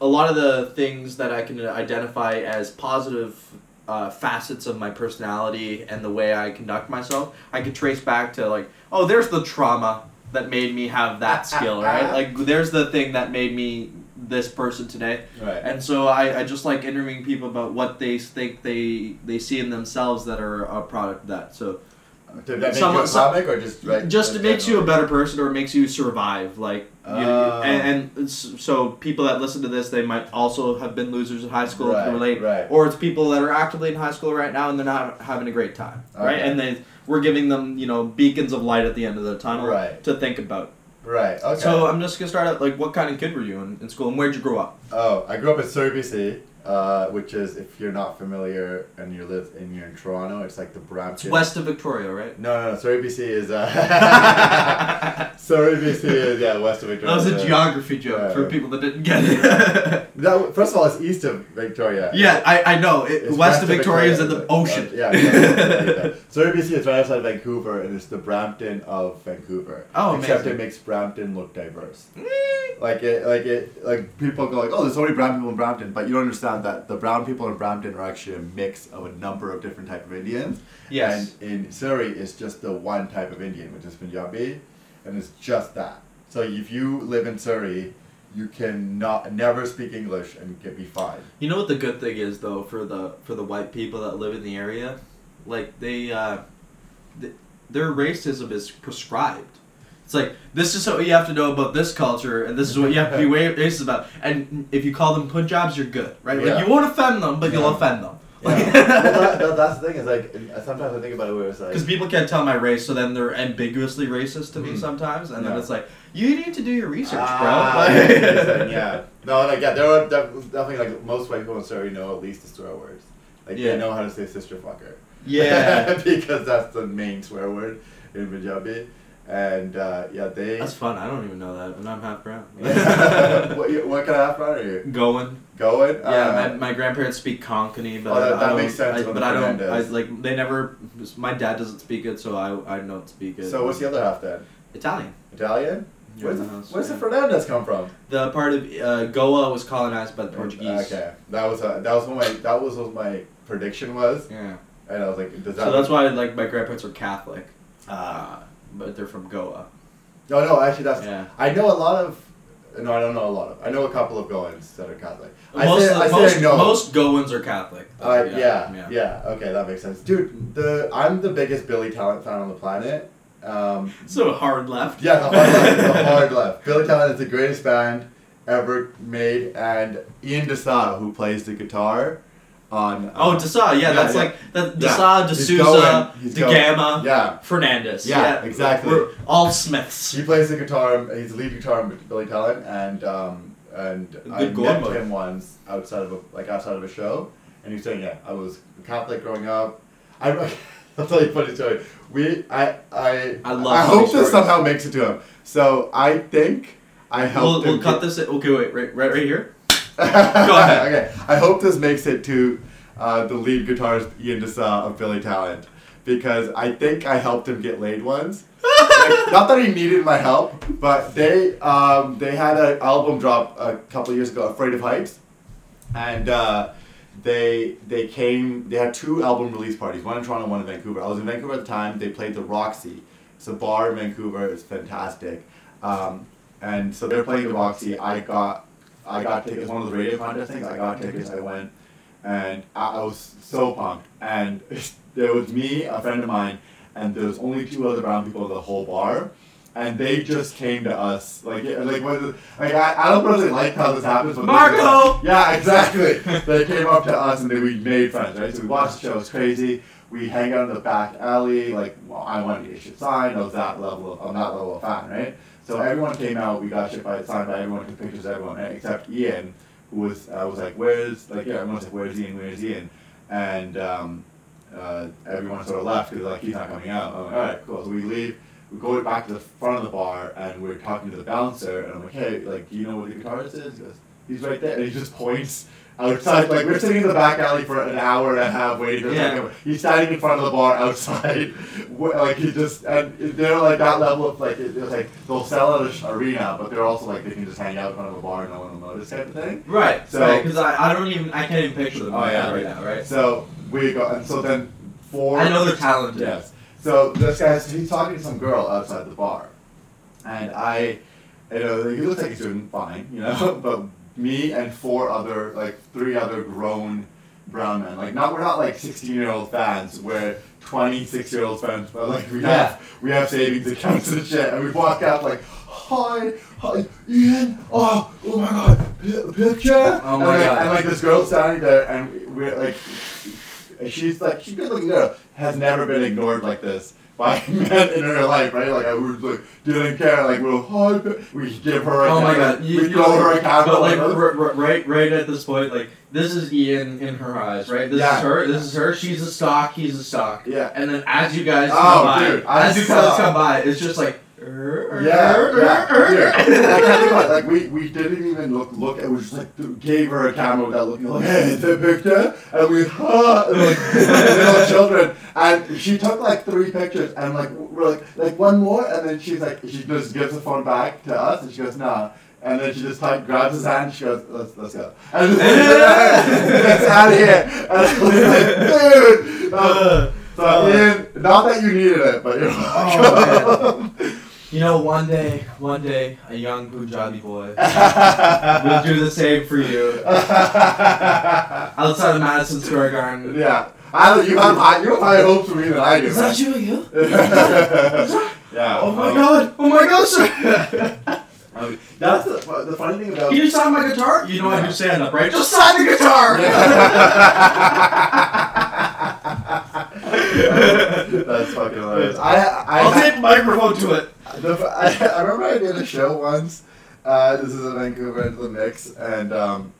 a lot of the things that I can identify as positive. Uh, facets of my personality and the way I conduct myself, I could trace back to like, oh, there's the trauma that made me have that skill, right? Like, there's the thing that made me this person today. Right. And so I, I just like interviewing people about what they think they they see in themselves that are a product of that. So Did that make you some- comic or just like just it makes you a better person or it makes you survive. Like you, Oh. and, and so people that listen to this, they might also have been losers in high school Right, can relate, right. or it's people that are actively in high school right now and they're not having a great time, right? And they we're giving them you know beacons of light at the end of the tunnel Right. to think about. Right. Okay. So I'm just gonna start out like what kind of kid were you in, in school and where'd you grow up? Oh, I grew up in Surrey, BC, uh, which is if you're not familiar and you live in you're in Toronto, it's like the It's Brampton. west of Victoria, right? No, no, no. Surrey, BC is. Uh, Surrey, BC is yeah west of Victoria. That was a geography joke for people that didn't get it. That, first of all, it's east of Victoria. yeah, I, I know. It, It's west, of Victoria is in the ocean. Uh, yeah, yeah, yeah. Surrey, BC is right outside of Vancouver, and it's the Brampton of Vancouver. Oh, Except amazing. it makes Brampton look diverse. Like it, like it, like people go like, oh, there's so many brown people in Brampton, but you don't understand. Found that the brown people in Brampton are actually a mix of a number of different type of Indians. Yes. And in Surrey, it's just the one type of Indian, which is Punjabi, and it's just that. So if you live in Surrey, you can not never speak English and get be fine. You know what the good thing is though for the for the white people that live in the area, like they, uh, th- their racism is prescribed. It's like this is what you have to know about this culture, and this is what you have to be racist about. And if you call them Punjabs, you're good, right? Yeah. Like you won't offend them, but you'll offend them. Yeah. well, that, that- that's the thing is like sometimes I think about it where it's like Because people can't tell my race, so then they're ambiguously racist to me Mhm. sometimes, and then it's like, you need to do your research, Ah, bro. I see what you're saying, yeah. No, like yeah, there are def- definitely like most white people in Surrey know at least the swear words. Like Yeah. they know how to say sister fucker. yeah, because that's the main swear word in Punjabi, and uh, yeah, they. that's fun. I don't even know that, and I'm half brown. what, what kind of half brown are you? Going. Going? Yeah, Uh, my, my grandparents speak Konkani, but Oh, that- I that don't, makes sense I, but the I don't. I, like they never. My dad doesn't speak it, so I I don't speak it. so what's the other half then? Italian? Italian? Where's, the, that's- where's the yeah. Fernandez come from? The part of uh, Goa was colonized by the Portuguese. Okay, that was uh, that was what my that was what my prediction was, Yeah. and I was like, does that? So that's why like my grandparents were Catholic, Ah. uh, but they're from Goa. No, no, actually, that's. Yeah. I know a lot of. No, I don't know a lot of. I know a couple of Goans that are Catholic. I most, say, I say most, I know. most Goans are Catholic. Uh, yeah, yeah, yeah. Okay, that makes sense, dude. The I'm the biggest Billy Talent fan on the planet. Um, So hard left. yeah, the hard left. the hard left. Billy Talent is the greatest band ever made, and Ian D'Sa, who plays the guitar on. uh, Oh, D'Sa, yeah, that's yeah. like that. Yeah. D'Sa, He's D'Souza. DeGamma, Yeah, Fernandez. Yeah, exactly. We're all Smiths. he plays the guitar. He's the lead guitar in Billy Talent, and um, and I met him once outside of a like outside of a show, and he was saying, "Yeah, I was Catholic growing up." I I'll tell you a funny story. We I I I love I hope stories. this somehow makes it to him. So I think I helped We'll, him. we'll cut this. Okay, wait, right, right, right here. Go ahead. Okay, I hope this makes it to uh, the lead guitarist Ian D'Sa of Billy Talent because I think I helped him get laid once. Like, not that he needed my help, but they um, they had an album drop a couple years ago, Afraid of Heights, and uh, they they came. They had two album release parties, one in Toronto, one in Vancouver. I was in Vancouver at the time. They played the Roxy. It's a bar in Vancouver. It's fantastic. Um, and so they're playing the Roxy. I got I got tickets. One of the radio contest things. I got tickets. I went, and I, I was so pumped. And there was me, a friend of mine, and there was only two other brown people in the whole bar. And they just came to us, like, yeah, like, what, like I, I don't really like how this happens. But Marco! yeah, exactly. they came up to us and then we made friends, right? So we watched the show. It's crazy. We hang out in the back alley. Like, well, I wanted to get shit signed. I was that level of, I'm that level of fan, right? So everyone came out. We got shit by, signed by everyone. Took pictures of everyone, except Ian, who was I was like, "Where's like yeah?" Everyone was like, "Where's Ian? Where's Ian?" And um, uh, everyone sort of left because like he's not coming out. I'm like, "All right, cool." So we leave. We go back to the front of the bar and we're talking to the bouncer. And I'm like, "Hey, like, do you know where the guitarist is?" He goes, "He's right there." And he just points outside. Like we're sitting in the back alley for an hour and a half waiting. for Yeah. come. He's standing in front of the bar outside. Like he just and they're like that level of like it- it's like they'll sell at a arena, but they're also like they can just hang out in front of a bar and no one will notice type of thing. Right. So- because I, I don't even I can't even picture them Oh, right yeah. now, right now, right? So we go and so then four. I know they're talented. Yes. So this guy's he's talking to some girl outside the bar, and I, you know, he looks like he's doing fine, you know, but me and four other like three other grown brown men, like not we're not like sixteen year old fans, we're twenty six year old fans, but like we have we have savings accounts and shit, and we walk out like. Hi, hi, Ian. Oh, oh my God, P- picture. Oh my and, like, God. And like this girl's standing there, and we're like, she's like she's good looking girl has never been ignored like this by men in her life right like I was like didn't care like we'll hug we give her a Oh my god, you, we you throw her a But like r- r- right, right at this point, like this is Ian in her eyes, right? This Yeah. is her. This is her. She's a stock. He's a stock. yeah And then as you guys Oh, come by, I as you guys come by, it's just like. Er, yeah, yeah, yeah. I can't think about. Like we, we didn't even look look. It was just like gave her a camera without looking. Like, hey, the picture, and we ha, and like little children. And she took like three pictures, and like we're like like one more, and then she's like she just gives the phone back to us, and she goes, nah. And then she just like grabs his hand and she goes, let's, let's go. And just gets out of here. And I like, dude. Uh, so, Ian, not that you needed it, but you're welcome. You know, one day, one day, a young Punjabi boy will do the same for you outside of Madison Square Garden. yeah. I, you, have, high- you have higher hopes for me than I do. Is that you, you? yeah. Oh my um, god! Oh my god, sir! That's the, the funny thing about. Can you sign my guitar? You know I do stand up, right? Just sign the guitar! That's fucking hilarious. I, I, I'll tape a microphone to it. The, I, I remember I did a show once. Uh, this is in Vancouver into the mix, and um,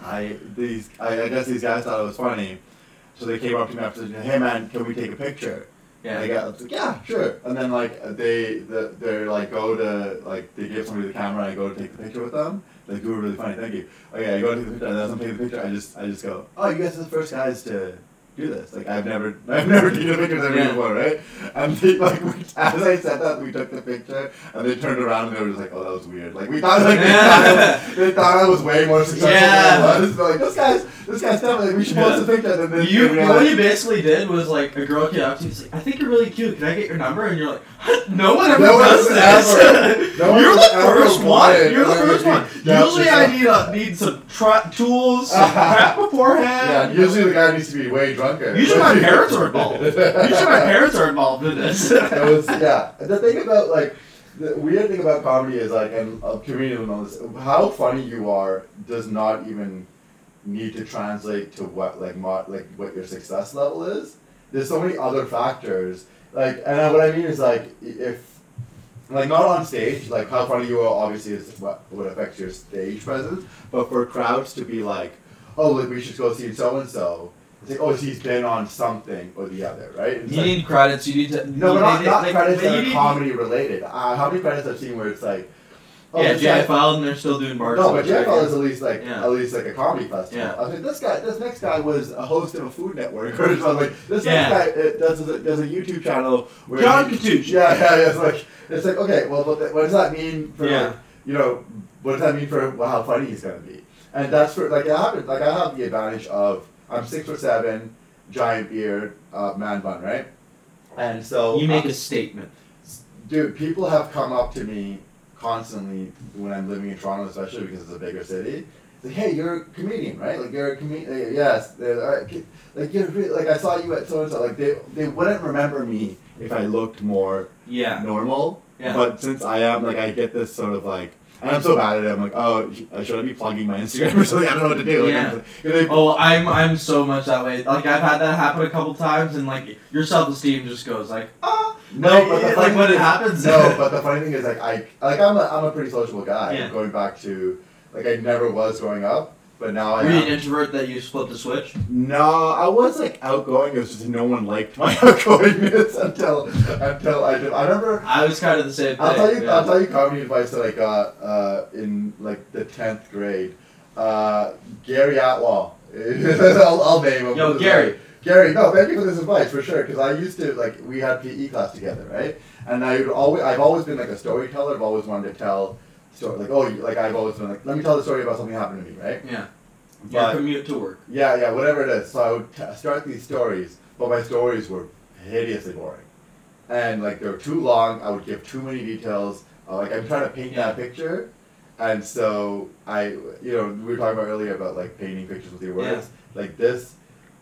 I these I, I guess these guys thought it was funny, so they came up to me after, "Hey man, can we take a picture?" And got was like, "Yeah, sure." And then like they the, they're like go to like they give somebody the camera, and I go to take the picture with them. Like, you were really funny, thank you. Okay, I go to take the picture, and as I'm taking the picture, I just I just go, "Oh, you guys are the first guys to." Do this like I've never I've never taken a picture with everyone Yeah. before, right? And they, like we, as I said that, we took the picture, and they turned around and they were just like, "Oh, that was weird." Like we thought, like they, thought, I was, they thought I was way more successful Yeah. than I was. They're like, "This guy's, this guy's definitely. We should post a picture." And then You, what realized- you basically did was like a girl came up to you, she's like, I think you're really cute. Can I get your number? And you're like, no one ever No one does has this. ever- no one you're the first one. You're the first one. MVP. Usually I need a, need some tra- tools, some prep beforehand. yeah, usually the guy needs to be way drunker. Usually my parents are involved. Usually my parents are involved in this. it was yeah. The thing about like the weird thing about comedy is like, and a comedian will know this. How funny you are does not even need to translate to what like like what your success level is. There's so many other factors. Like, and what I mean is like if. Like not on stage, like how funny you are obviously is what what affects your stage presence. But for crowds to be like, oh, like we should go see so and so. It's like, oh, he's been on something or the other, right? It's You like- need credits. You need to. no, but not, not credits that are comedy related. Uh, how many credits I've seen where it's like, oh, yeah, JFL, and they're still doing bars. no, but JFL is at least like Yeah. at least like a comedy festival. Yeah. I think this guy, this next guy was a host of a Food Network or something. Like, this Yeah. next guy uh, does a, does a YouTube channel where John Katuch. Yeah, yeah, yeah. It's like it's like okay, well, what, does that mean for Yeah. like, you know what does that mean for how funny he's gonna be? And that's for like I have like I have the advantage of I'm six or seven, giant beard, uh, man bun, right? And so You make a statement. Dude, people have come up to me constantly when I'm living in Toronto, especially because it's a bigger city. Like, hey, you're a comedian, right? Like you're a comedian. Yes, ki- like you're re- like I saw you at so and so. Like they they wouldn't remember me if I looked more Yeah. normal. Yeah. But since I am like I get this sort of like. And I'm so bad at it. I'm like, oh, should I be plugging my Instagram or something? I don't know what to do. Like, Yeah. I'm like, Oh, I'm I'm so much that way. Like I've had that happen a couple times, and like your self esteem just goes like ah. No, like, but the like when it happens. No, but the funny thing is, like, I like I'm a I'm a pretty sociable guy. Yeah. Going back to like I never was growing up, but now I Were you an introvert that you flipped the switch? No, I was like outgoing. It was just no one liked my outgoingness until until I did. I remember. I was kind of the same. I'll tell you. yeah. I'll tell you comedy advice that I got uh, in like the tenth grade. Uh, Gary Atwell. I'll, I'll name him. Yo, Gary. Gary, no, thank you for this advice for sure. Because I used to like we had PE class together, right? And I would always, I've always been like a storyteller. I've always wanted to tell story, like oh, like I've always been like, let me tell the story about something happened to me, right? Yeah. Your commute to work. Yeah, yeah, whatever it is. So I would t- start these stories, but my stories were hideously boring, and like they were too long. I would give too many details. Uh, like I'm trying to paint that picture, and so I, you know, we were talking about earlier about like painting pictures with your words. Like this,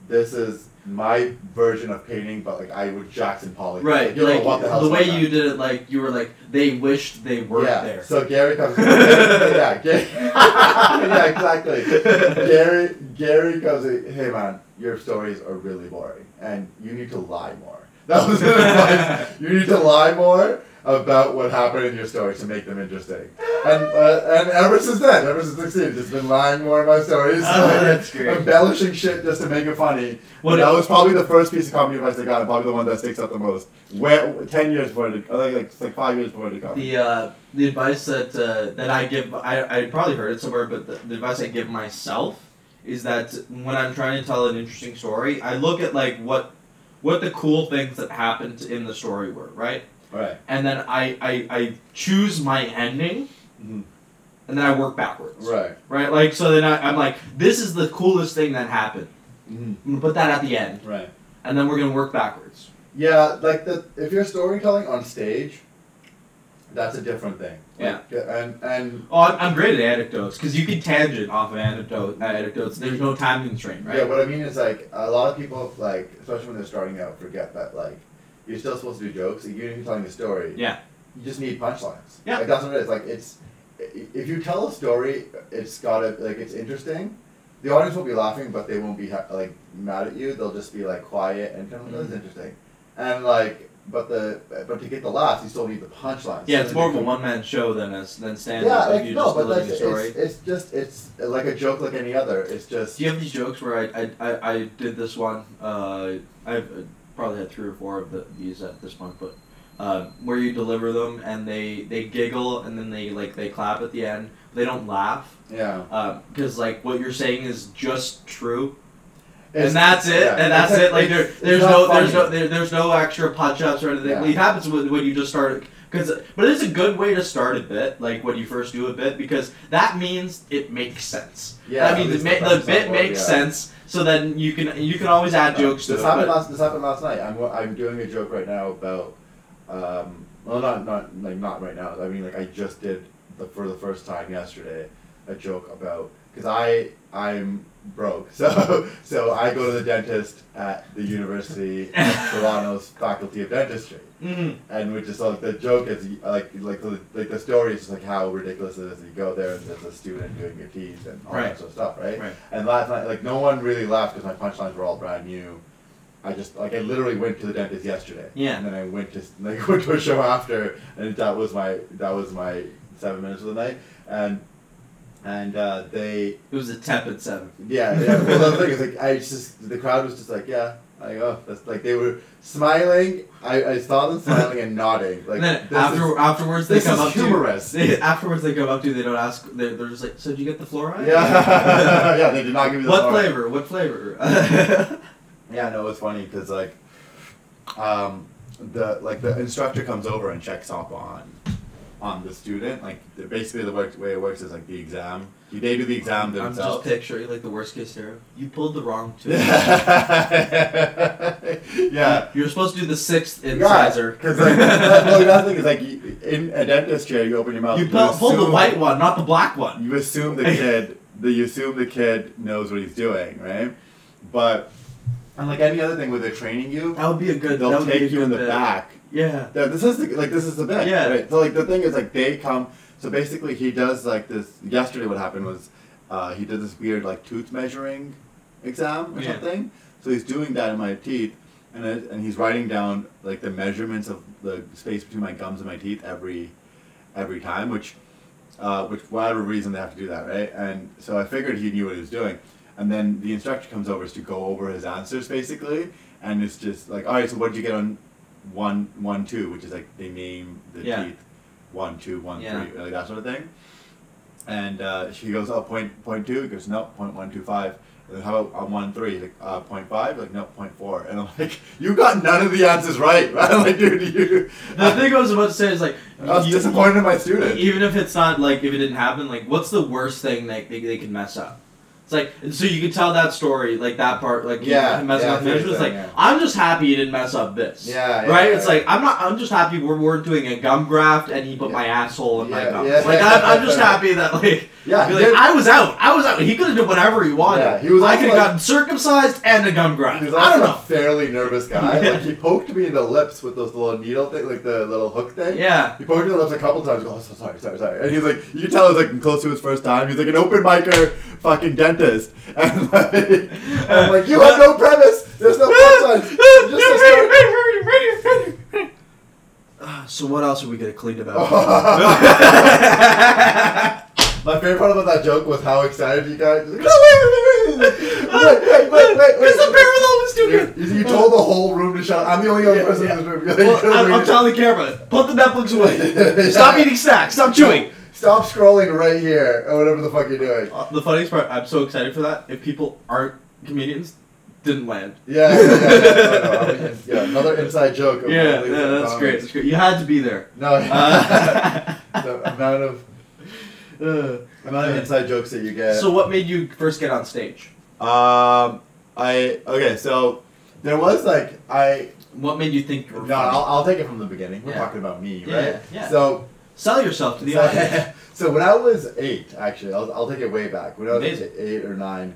this is my version of painting, but like I would Jackson Pollock. Right. Like, you Like know what the, the, way you did it, like you were like they wished they were yeah. there. So Gary comes. yeah, Gary, yeah, exactly. Gary, Gary comes. in, Hey man, your stories are really boring, and you need to lie more. That was advice. You need to lie more about what happened in your stories to make them interesting. And uh, and ever since then, ever since sixteen, just been lying more of my stories, Oh, that's great. embellishing shit just to make it funny. What that was probably the first piece of comedy advice I got, and probably the one that sticks out the most. Where ten years before it, like like, like five years before it the uh, the advice that uh, that I give, I I probably heard it somewhere, but the, the advice I give myself is that when I'm trying to tell an interesting story, I look at like what what the cool things that happened in the story were, right? Right. And then I I, I choose my ending Mhm. and then I work backwards. Right. Right. Like so, then I, I'm like, this is the coolest thing that happened. Mhm. I'm gonna put that at the end, Right. and then we're gonna work backwards. Yeah, like the if you're storytelling on stage, that's a different thing. Like, and and Oh, I'm, I'm great at anecdotes because you can tangent off of anecdote, uh, anecdotes. There's no time constraint, right? yeah, what I mean is like a lot of people like, especially when they're starting out, forget that like you're still supposed to do jokes. Even if you're telling a story, Yeah. you just need punchlines. Yeah. like that's what it is. Like it's if you tell a story, it's gotta like it's interesting. The audience will be laughing, but they won't be ha- like mad at you. They'll just be like quiet and kind of that's Mhm. interesting. And like, but the but to get the laughs, you still need the punchlines. Yeah, So it's more of a one man show than a than stand Yeah, up. Like like, you no, just but like, a story. it's, it's just it's like a joke like any other. It's just Do you have these jokes where I I, I, I did this one? Uh, I've probably had three or four of the, these at this point, but uh, where you deliver them and they they giggle and then they like they clap at the end. They don't laugh yeah. because like what you're saying is just true. It's- and that's it, yeah, and that's it's it. Like there, it's there's no, there's no, there, there's no extra punch ups or anything. Yeah. It happens when, when you just start. Cause, but it's a good way to start a bit, like when you first do a bit, because that means it makes sense. Yeah, that at means it ma- the the bit makes yeah. sense. So then you can you can always add jokes to this it. happened last. This happened last night. I'm I'm doing a joke right now about. Um, well, not not like not right now. I mean, like I just did the for the first time yesterday a joke about because I I'm broke, so so I go to the dentist at the University of Toronto's Faculty of Dentistry. Mhm. and which is like the joke is like like the like the story is just like how ridiculous it is. You go there and there's a student doing your teeth and all Right. that sort of stuff, right? Right. And last night, like no one really laughed because my punchlines were all brand new. I just like I literally went to the dentist yesterday. Yeah. And then I went to like went to a show after, and that was my that was my seven minutes of the night, and and uh, they It was a tepid seven. yeah yeah. Well, the thing is like I just the crowd was just like yeah. I go. That's like they were smiling. I, I saw them smiling and nodding. Like and then after is- afterwards they come up humorous. to. They, afterwards they come up to you. They don't ask. They're, they're just like, so did you get the fluoride? Yeah, yeah, they did not give me the what fluoride. flavor? What flavor? Yeah, no, it's funny because like, um, the like the instructor comes over and checks up on, on the student. Like the, basically the work, way it works is like the exam. You, they do the exam themselves. I'm just picturing like the worst case scenario. You pulled the wrong tooth. yeah. You're supposed to do the sixth incisor. because like, that- well, the other thing is like you, in a dentist chair, you open your mouth. you pull, pull the white one, not the black one. You assume the kid, the you assume the kid knows what he's doing, right? But and like any other thing where they're training you, That would be a good. they'll would be a take you in the bit. back. Yeah. Yeah, this is the, like this is the bit. Yeah. Right? So like the thing is like they come. So basically, he does like this. Yesterday, what happened was uh, he did this weird like tooth measuring exam or Yeah. something. So he's doing that in my teeth, and it, and he's writing down like the measurements of the space between my gums and my teeth every every time, which uh, which whatever reason they have to do that, right? And so I figured he knew what he was doing. And then the instructor comes over is to go over his answers basically, and it's just like, all right, so what did you get on one, one, two, which is like they name the Yeah. teeth, one, two, one, Yeah. three, like that sort of thing. And uh, she goes, oh, point, point two. He goes, no, point one, two, five. And then how about on one, three? Like, uh, point five? Like, no, point four. And I'm like, you got none of the answers right, right? I'm like, dude, you. The thing I was about to say is like, I was you- disappointed in my student. Even if it's not like if it didn't happen, like what's the worst thing that they, they can mess up? It's like so you can tell that story, like that part, like you Yeah, messing yeah, up I see what measures. you're It's like yeah. I'm just happy you didn't mess up this. Yeah, yeah, right. it's like I'm not. I'm just happy we're, we're doing a gum graft and he put my asshole in my yeah. Like I'm, I'm just happy that like. Yeah, like, did- I was out. I was out. He could have done whatever he wanted. Yeah, he was I could have like- gotten circumcised and a gum graft. He was I also don't a know. fairly nervous guy. Yeah. Like he poked me in the lips with those little needle thing, like the little hook thing. Yeah. He poked me in the lips a couple times. Oh, so sorry, sorry, sorry. And he's like, you can tell it was like close to his first time. He's like an open micer, fucking dentist. And like, I'm like, you have no premise. There's no punchline. You're just a story. So what else are we gonna clean about? My favorite part about that joke was how excited you guys. Like, no, wait, wait, wait, wait, wait, wait, wait, wait. Parallel was too. You, you told the whole room to shut. I'm the only other Yeah, person yeah. in this room. Like, Well, I'm, I'm telling the camera, put the Netflix away. Stop eating snacks. Stop chewing. Stop scrolling right here, or whatever the fuck you're doing. Uh, the funniest part, I'm so excited for that. If people aren't comedians, didn't land. Yeah, yeah, yeah. yeah, no, no, I mean, yeah, another inside joke. Yeah, yeah, that's great. That's great. You had to be there. No, Uh, the amount of Uh, Another inside jokes that you get. so what made you first get on stage? um, I okay. So there was like I What made you think you no. I'll. I'll take it from the beginning. We're Yeah. talking about me, right? yeah. So Sell yourself to the so, audience. so when I was eight, actually, I'll, I'll take it way back. When I was Amazing. eight or nine,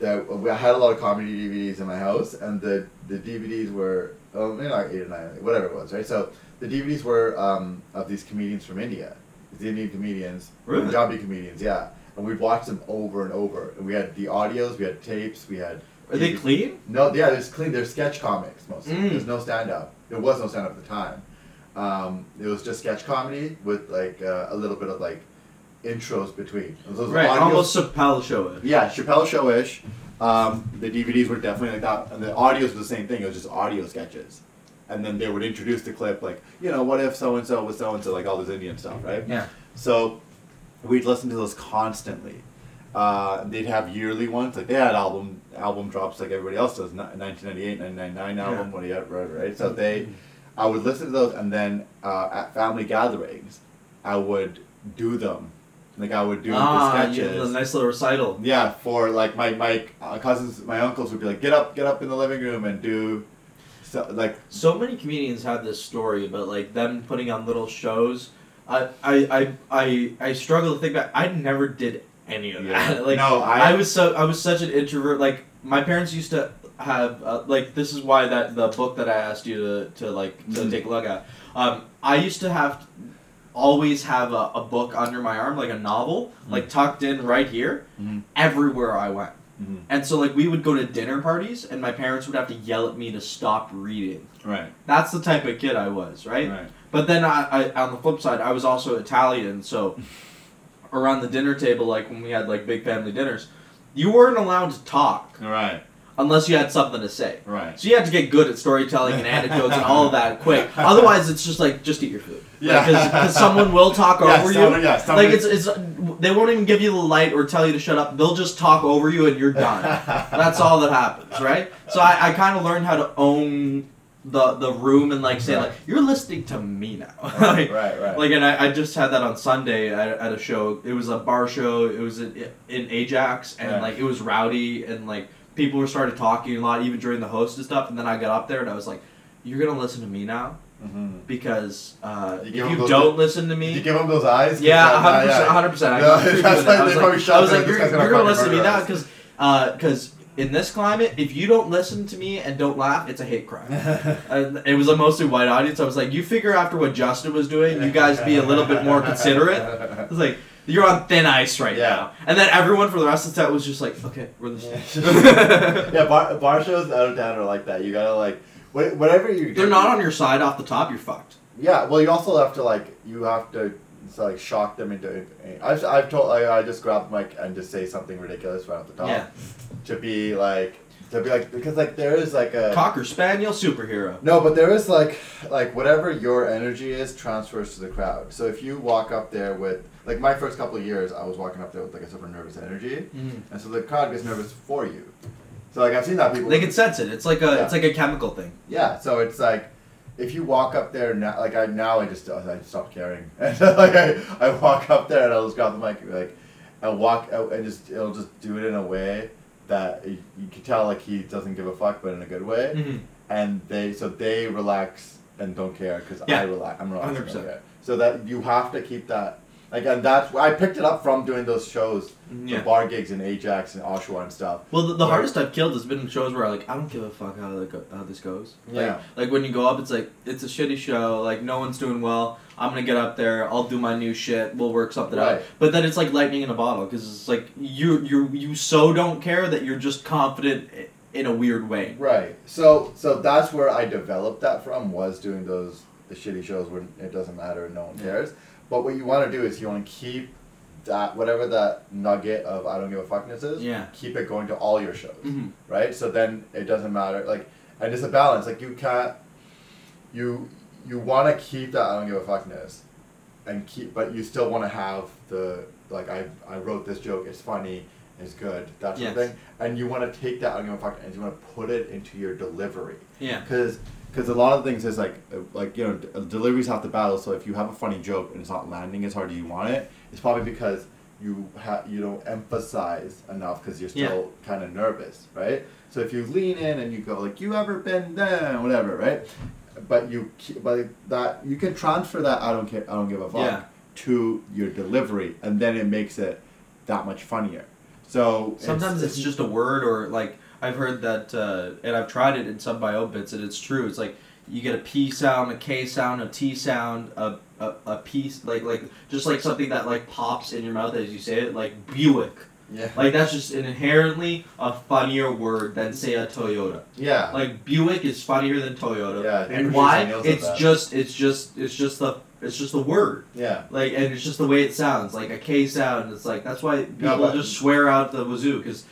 that I had a lot of comedy DVDs in my house, and the the DVDs were oh, maybe not eight or nine, whatever it was, right? So the DVDs were um, of these comedians from India, these Indian comedians, Really? Punjabi comedians, yeah. And we'd watch them over and over. And we had the audios, we had tapes, we had. Are they clean? No, yeah, there's clean. There's sketch comics mostly. Mm. There's no stand up. There was no stand up at the time. Um, it was just sketch comedy with like uh, a little bit of like intros between. Those Right, audios- almost Chappelle show it. Yeah, Chappelle Show ish. Um, the DVDs were definitely like that, and the audios were the same thing. It was just audio sketches, and then they would introduce the clip like, you know, what if so and so was so and so, like all this Indian stuff, right? Yeah. So we'd listen to those constantly. Uh, they'd have yearly ones, like they had album album drops like everybody else does, ni- 1998, 1999 album, whatever, right? So they, I would listen to those, and then uh, at family gatherings, I would do them, like I would do ah, the sketches. a nice little recital. Yeah, for like my my uh, cousins, my uncles would be like, get up, get up in the living room and do, so, like So many comedians have this story about like them putting on little shows. I I I I, I struggle to think back. I never did any of Yeah. that. Like No, I, I- was so I was such an introvert. Like my parents used to have uh, like this is why that the book that I asked you to, to like to Mhm. take a look at. Um, I used to have to always have a, a book under my arm like a novel like tucked in right here Mhm. everywhere I went. Mhm. And so like we would go to dinner parties and my parents would have to yell at me to stop reading. right, That's the type of kid I was, right? right, But then I, I on the flip side, I was also Italian, so around the dinner table, like when we had like big family dinners, you weren't allowed to talk right, unless you had something to say. right. So you had to get good at storytelling and anecdotes and all of that quick. Otherwise, it's just like just eat your food. Yeah. Because someone will talk Yeah, over someone- you. yeah, like it's it's they won't even give you the light or tell you to shut up. They'll just talk over you and you're done. That's all that happens, right? So I, I kind of learned how to own the the room and like say Right. like you're listening to me now. right, like, right, right. like and I, I just had that on Sunday at, at a show. It was a bar show. It was in, in Ajax and Right. like it was rowdy and like people were started talking a lot even during the host and stuff. And then I got up there and I was like, "You're gonna listen to me now Mhm. because uh, You if you don't listen to me, you give them those eyes. Yeah, that- hundred percent. I No, got creepy that's with it. why I was they probably like, I was like, you're, gonna gonna listen to me now us." because because in this climate, if you don't listen to me and don't laugh, it's a hate crime. and it was a mostly white audience. I was like, you figure after what Justin was doing, you guys be a little bit more considerate. I was like, you're on thin ice right Yeah. now. And then everyone for the rest of the set was just like, okay, we're listening. yeah, bar, bar shows out of town are like that. You gotta like, whatever you. They're not on your side off the top. You're fucked. Yeah, well, you also have to like, you have to like shock them into. I've I've told I, I just grab the mic and just say something ridiculous right off the top. Yeah. To be like, to be like, because like there is like a. Cocker spaniel superhero. No, but there is like like whatever your energy is transfers to the crowd. So if you walk up there with like my first couple of years, I was walking up there with like a super nervous energy, Mhm. and so the crowd gets nervous for you. So like I've seen that people. They can sense it. It's like a Yeah. it's like a chemical thing. Yeah, so it's like if you walk up there now, like I now I just I stopped caring, and like I, I walk up there and I'll just grab the mic like I walk out and just it'll just do it in a way that you, you can tell like he doesn't give a fuck, but in a good way, Mhm. and they so they relax and don't care because Yeah. I relax. I'm relaxed. don't 100%. So that you have to keep that. Like and that's I picked it up from doing those shows, Yeah. the bar gigs in Ajax and Oshawa and stuff. Well, the, the Where- hardest I've killed has been shows where I'm like I don't give a fuck how the, how this goes. Like, Yeah. Like when you go up, it's like it's a shitty show. Like no one's doing well. I'm gonna get up there. I'll do my new shit. We'll work something out. But then it's like lightning in a bottle because it's like you you you so don't care that you're just confident in a weird way. Right. So so that's where I developed that from was doing those the shitty shows when it doesn't matter and no one cares. But what you want to do is you want to keep that whatever that nugget of I don't give a fuckness is. Yeah. Keep it going to all your shows. Mhm. Right. So then it doesn't matter like and it's a balance. Like you can't you you want to keep that I don't give a fuckness and keep but you still want to have the like I I wrote this joke. It's funny. It's good. That sort Yes. of thing. And you want to take that I don't give a fuck and you want to put it into your delivery Yeah. because because a lot of things is like uh, like you know d- deliveries have to battle. So if you have a funny joke and it's not landing as hard as you want it, it's probably because you ha- you don't emphasize enough because you're still kind of nervous, right? So if you lean in and you go like, "You ever been there?" whatever, right? But you but that you can transfer that I don't care I don't give a fuck Yeah. to your delivery, and then it makes it that much funnier. So Sometimes it's, just a word, or like I've heard that, uh, and I've tried it in some bio bits, and it's true. It's like you get a P sound, a K sound, a T sound, a a, a P, like like just like something that like pops in your mouth as you say it, like Buick. yeah Like that's just an inherently a funnier word than say a Toyota. yeah Like Buick is funnier than Toyota. Yeah, and why? It's just it's just it's just the it's just the word. yeah Like and it's just the way it sounds, like a K sound. It's like that's why people but- just swear out the wazoo because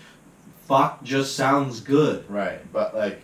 fuck just sounds good. right. But like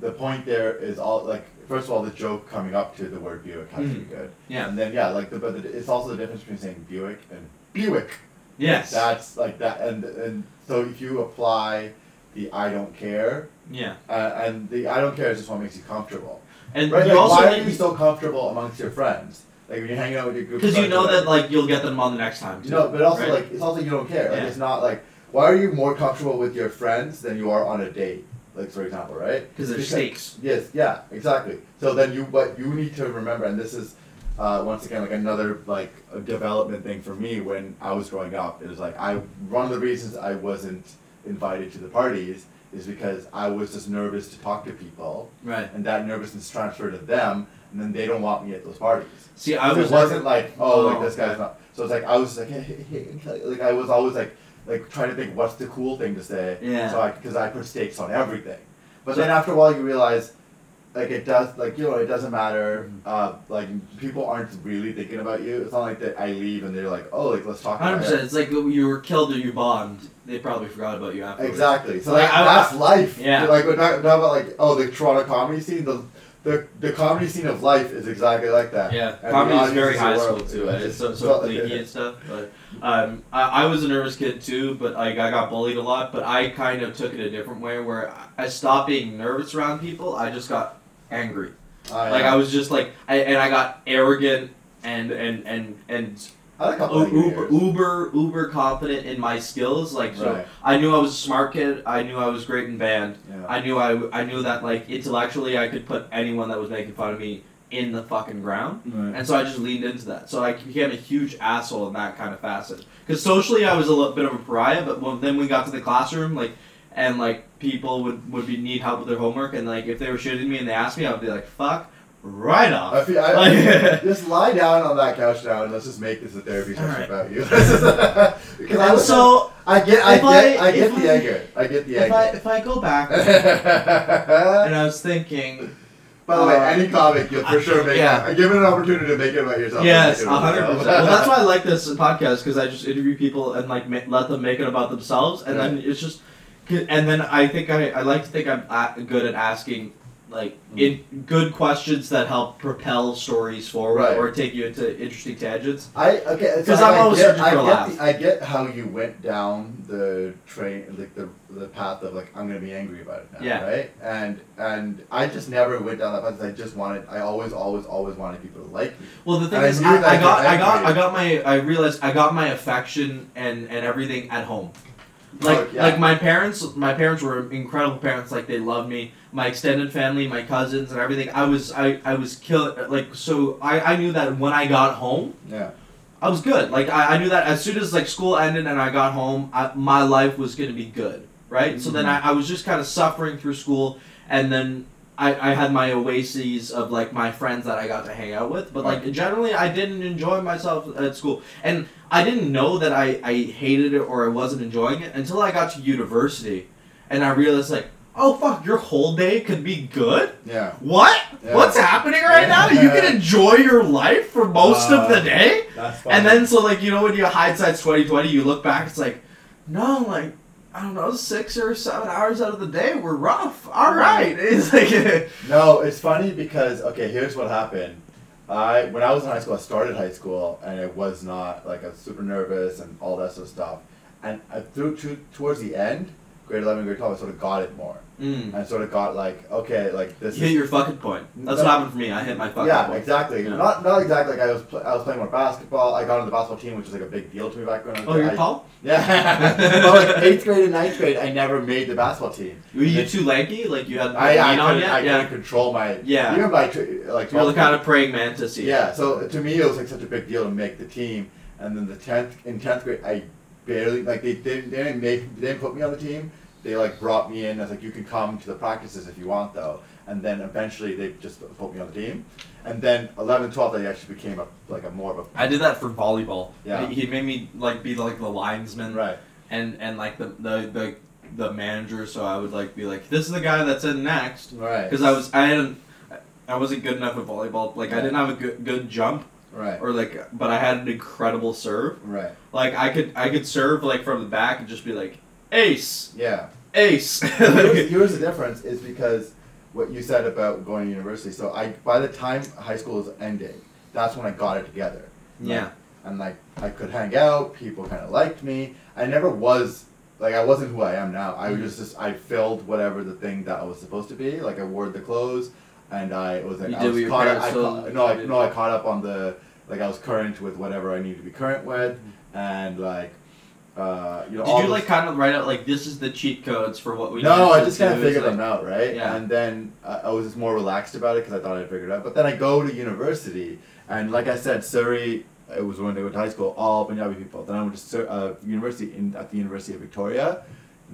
the point there is all like first of all the joke coming up to the word Buick has to be good. Yeah. And then yeah, like the but it's also the difference between saying Buick and Buick. Yes. That's like that, and and so if you apply the I don't care, yeah. uh, and the I don't care is just what makes you comfortable, And right? you Like, also why are you so comfortable amongst your friends? Like when you're hanging out with your group. because you know that like you'll get them on the next time. Too, No, but also right? like it's also you don't care. Like Yeah. it's not like why are you more comfortable with your friends than you are on a date? Like for example, right? because there's stakes. Yes, yeah, exactly. So then you what you need to remember, and this is uh, once again like another like a development thing for me when I was growing up. It was like I one of the reasons I wasn't invited to the parties is because I was just nervous to talk to people, Right. and that nervousness transferred to them, and then they don't want me at those parties. See, I was it wasn't like oh like Oh, this guy's not. So it's like I was like hey, hey, hey, like I was always like like trying to think what's the cool thing to say. Yeah. So I because I put stakes on everything, but So- then after a while you realize. Like it does, like you know, it doesn't matter. Mm-hmm. Uh, like people aren't really thinking about you. It's not like that. I leave and they're like, "Oh, like let's talk Hundred percent. it." It's like you were killed or you bombed. They probably forgot about you afterwards. Exactly. So Like, I- that's life. Yeah. Like we're not, not about like oh the Toronto comedy scene. The, the the comedy scene of life is exactly like that. Yeah, And comedy is very high school too. and It's so so cliquey and stuff. But um, I, I was a nervous kid too, but like I got bullied a lot. But I kind of took it a different way, where I stopped being nervous around people. I just got angry. I, Like I was just like, I, and I got arrogant and and and and I a couple uber uber uber confident in my skills. Like so, Right. I knew I was a smart kid. I knew I was great in band. Yeah. I knew I, I knew that like intellectually I could put anyone that was making fun of me in the fucking ground. Right. And so I just leaned into that. So I became a huge asshole in that kind of facet. Because socially I was a little bit of a pariah, but when, then we got to the classroom, like, and like people would would be need help with their homework, and like if they were shitting me and they asked me, I'd be like, "Fuck, right I off." feel, I, Like- just lie down on that couch now and let's just make this a therapy session Alright. about you. because I was so I get, I get, I- I, get the I- anger. I get the if I anger. if I go back and I was thinking, By the way, uh, any comic, you'll for I- sure make. yeah. it. Give it an opportunity to make it about yourself. Yes, Make it a about hundred percent. Well, that's why I like this podcast because I just interview people and like ma- let them make it about themselves, and then it's just, and then I think I, I like to think I'm a- good at asking like mm-hmm. in good questions that help propel stories forward Right. or take you into interesting tangents. I okay. so 'Cause I- I'm I always get, I get the, I get how you went down the train, like the the path of like I'm gonna be angry about it now, Yeah. right? And and I just never went down that path. I just wanted. I always, always, always wanted people to like me. Well, the thing And is, knew I, I got, I got. I got my, I realized I got my affection and and everything at home. Oh, like, Oh, yeah. like my parents, my parents were incredible parents. Like they loved me. My extended family, my cousins, and everything. I was, I, I was kill Like so, I, I knew that when I got home, Yeah. I was good. Like I, I knew that as soon as like school ended and I got home, I, my life was gonna be good, right? So then mm-hmm. I, I was just kind of suffering through school, and then I, I had my oases of like my friends that I got to hang out with. But like generally, I didn't enjoy myself at school, and I didn't know that I, I hated it or I wasn't enjoying it until I got to university, and I realized like, oh fuck, your whole day could be good. Yeah. What? Yeah. What's happening right now? You can enjoy your life for most of the Uh, day. That's funny. And then so like you know when you hindsight's twenty twenty, you look back, it's like, no, like I don't know, six or seven hours out of the day were rough. All right, it's like No, it's funny because okay, here's what happened. I when I was in high school, I started high school, and it was not like I was super nervous and all that sort of stuff. And I, through to, towards the end, grade eleven, grade twelve, I sort of got it more. Mm. I sort of got like, okay, like this. You hit is, your fucking point. That's No. what happened for me. I hit my fucking yeah, point. exactly. Yeah. Not not exactly like I was pl- I was playing more basketball. I got on the basketball team, which is like a big deal to me back when I was Oh, you're I- tall? Yeah. but like eighth grade and ninth grade, I never made the basketball team. Were you too lanky? Like you had I I couldn't, yet? I yeah. couldn't control my Yeah. even by like You're the kind of praying mantis. Yeah, so to me it was like such a big deal to make the team, and then the tenth in tenth grade I barely like they didn't they didn't make they didn't put me on the team. They like brought me in as like you can come to the practices if you want though, and then eventually they just put me on the team, and then 11th, 12th I actually became a like a more of a I did that for volleyball. Yeah. He, he made me like be like the linesman. right And and like the the the, the manager. So I would like be like, this is the guy that's in next. right Because I was I hadn't. I wasn't good enough at volleyball. Like I didn't have a good good jump right or like, but I had an incredible serve. right Like I could I could serve like from the back and just be like, ace, yeah. ace. here's, here's the difference is because what you said about going to university. So I by the time high school was ending, that's when I got it together. yeah. and like I could hang out. People kind of liked me. I never was like I wasn't who I am now. I was Mhm. just, just I filled whatever the thing that I was supposed to be. Like I wore the clothes, and I was like You I was caught. parents I ca- no, I, no, I caught up on the like I was current with whatever I needed to be current with, and like uh, you know. Did you like kind of write out like this is the cheat codes for what we? no, I just kind of? Figured like- them out, right? Yeah. And then uh, I was just more relaxed about it because I thought I'd figured it out. But then I go to university, and like I said, Surrey. It was when I went to high school, all Punjabi people. Then I went to Sur- uh, university in at the University of Victoria.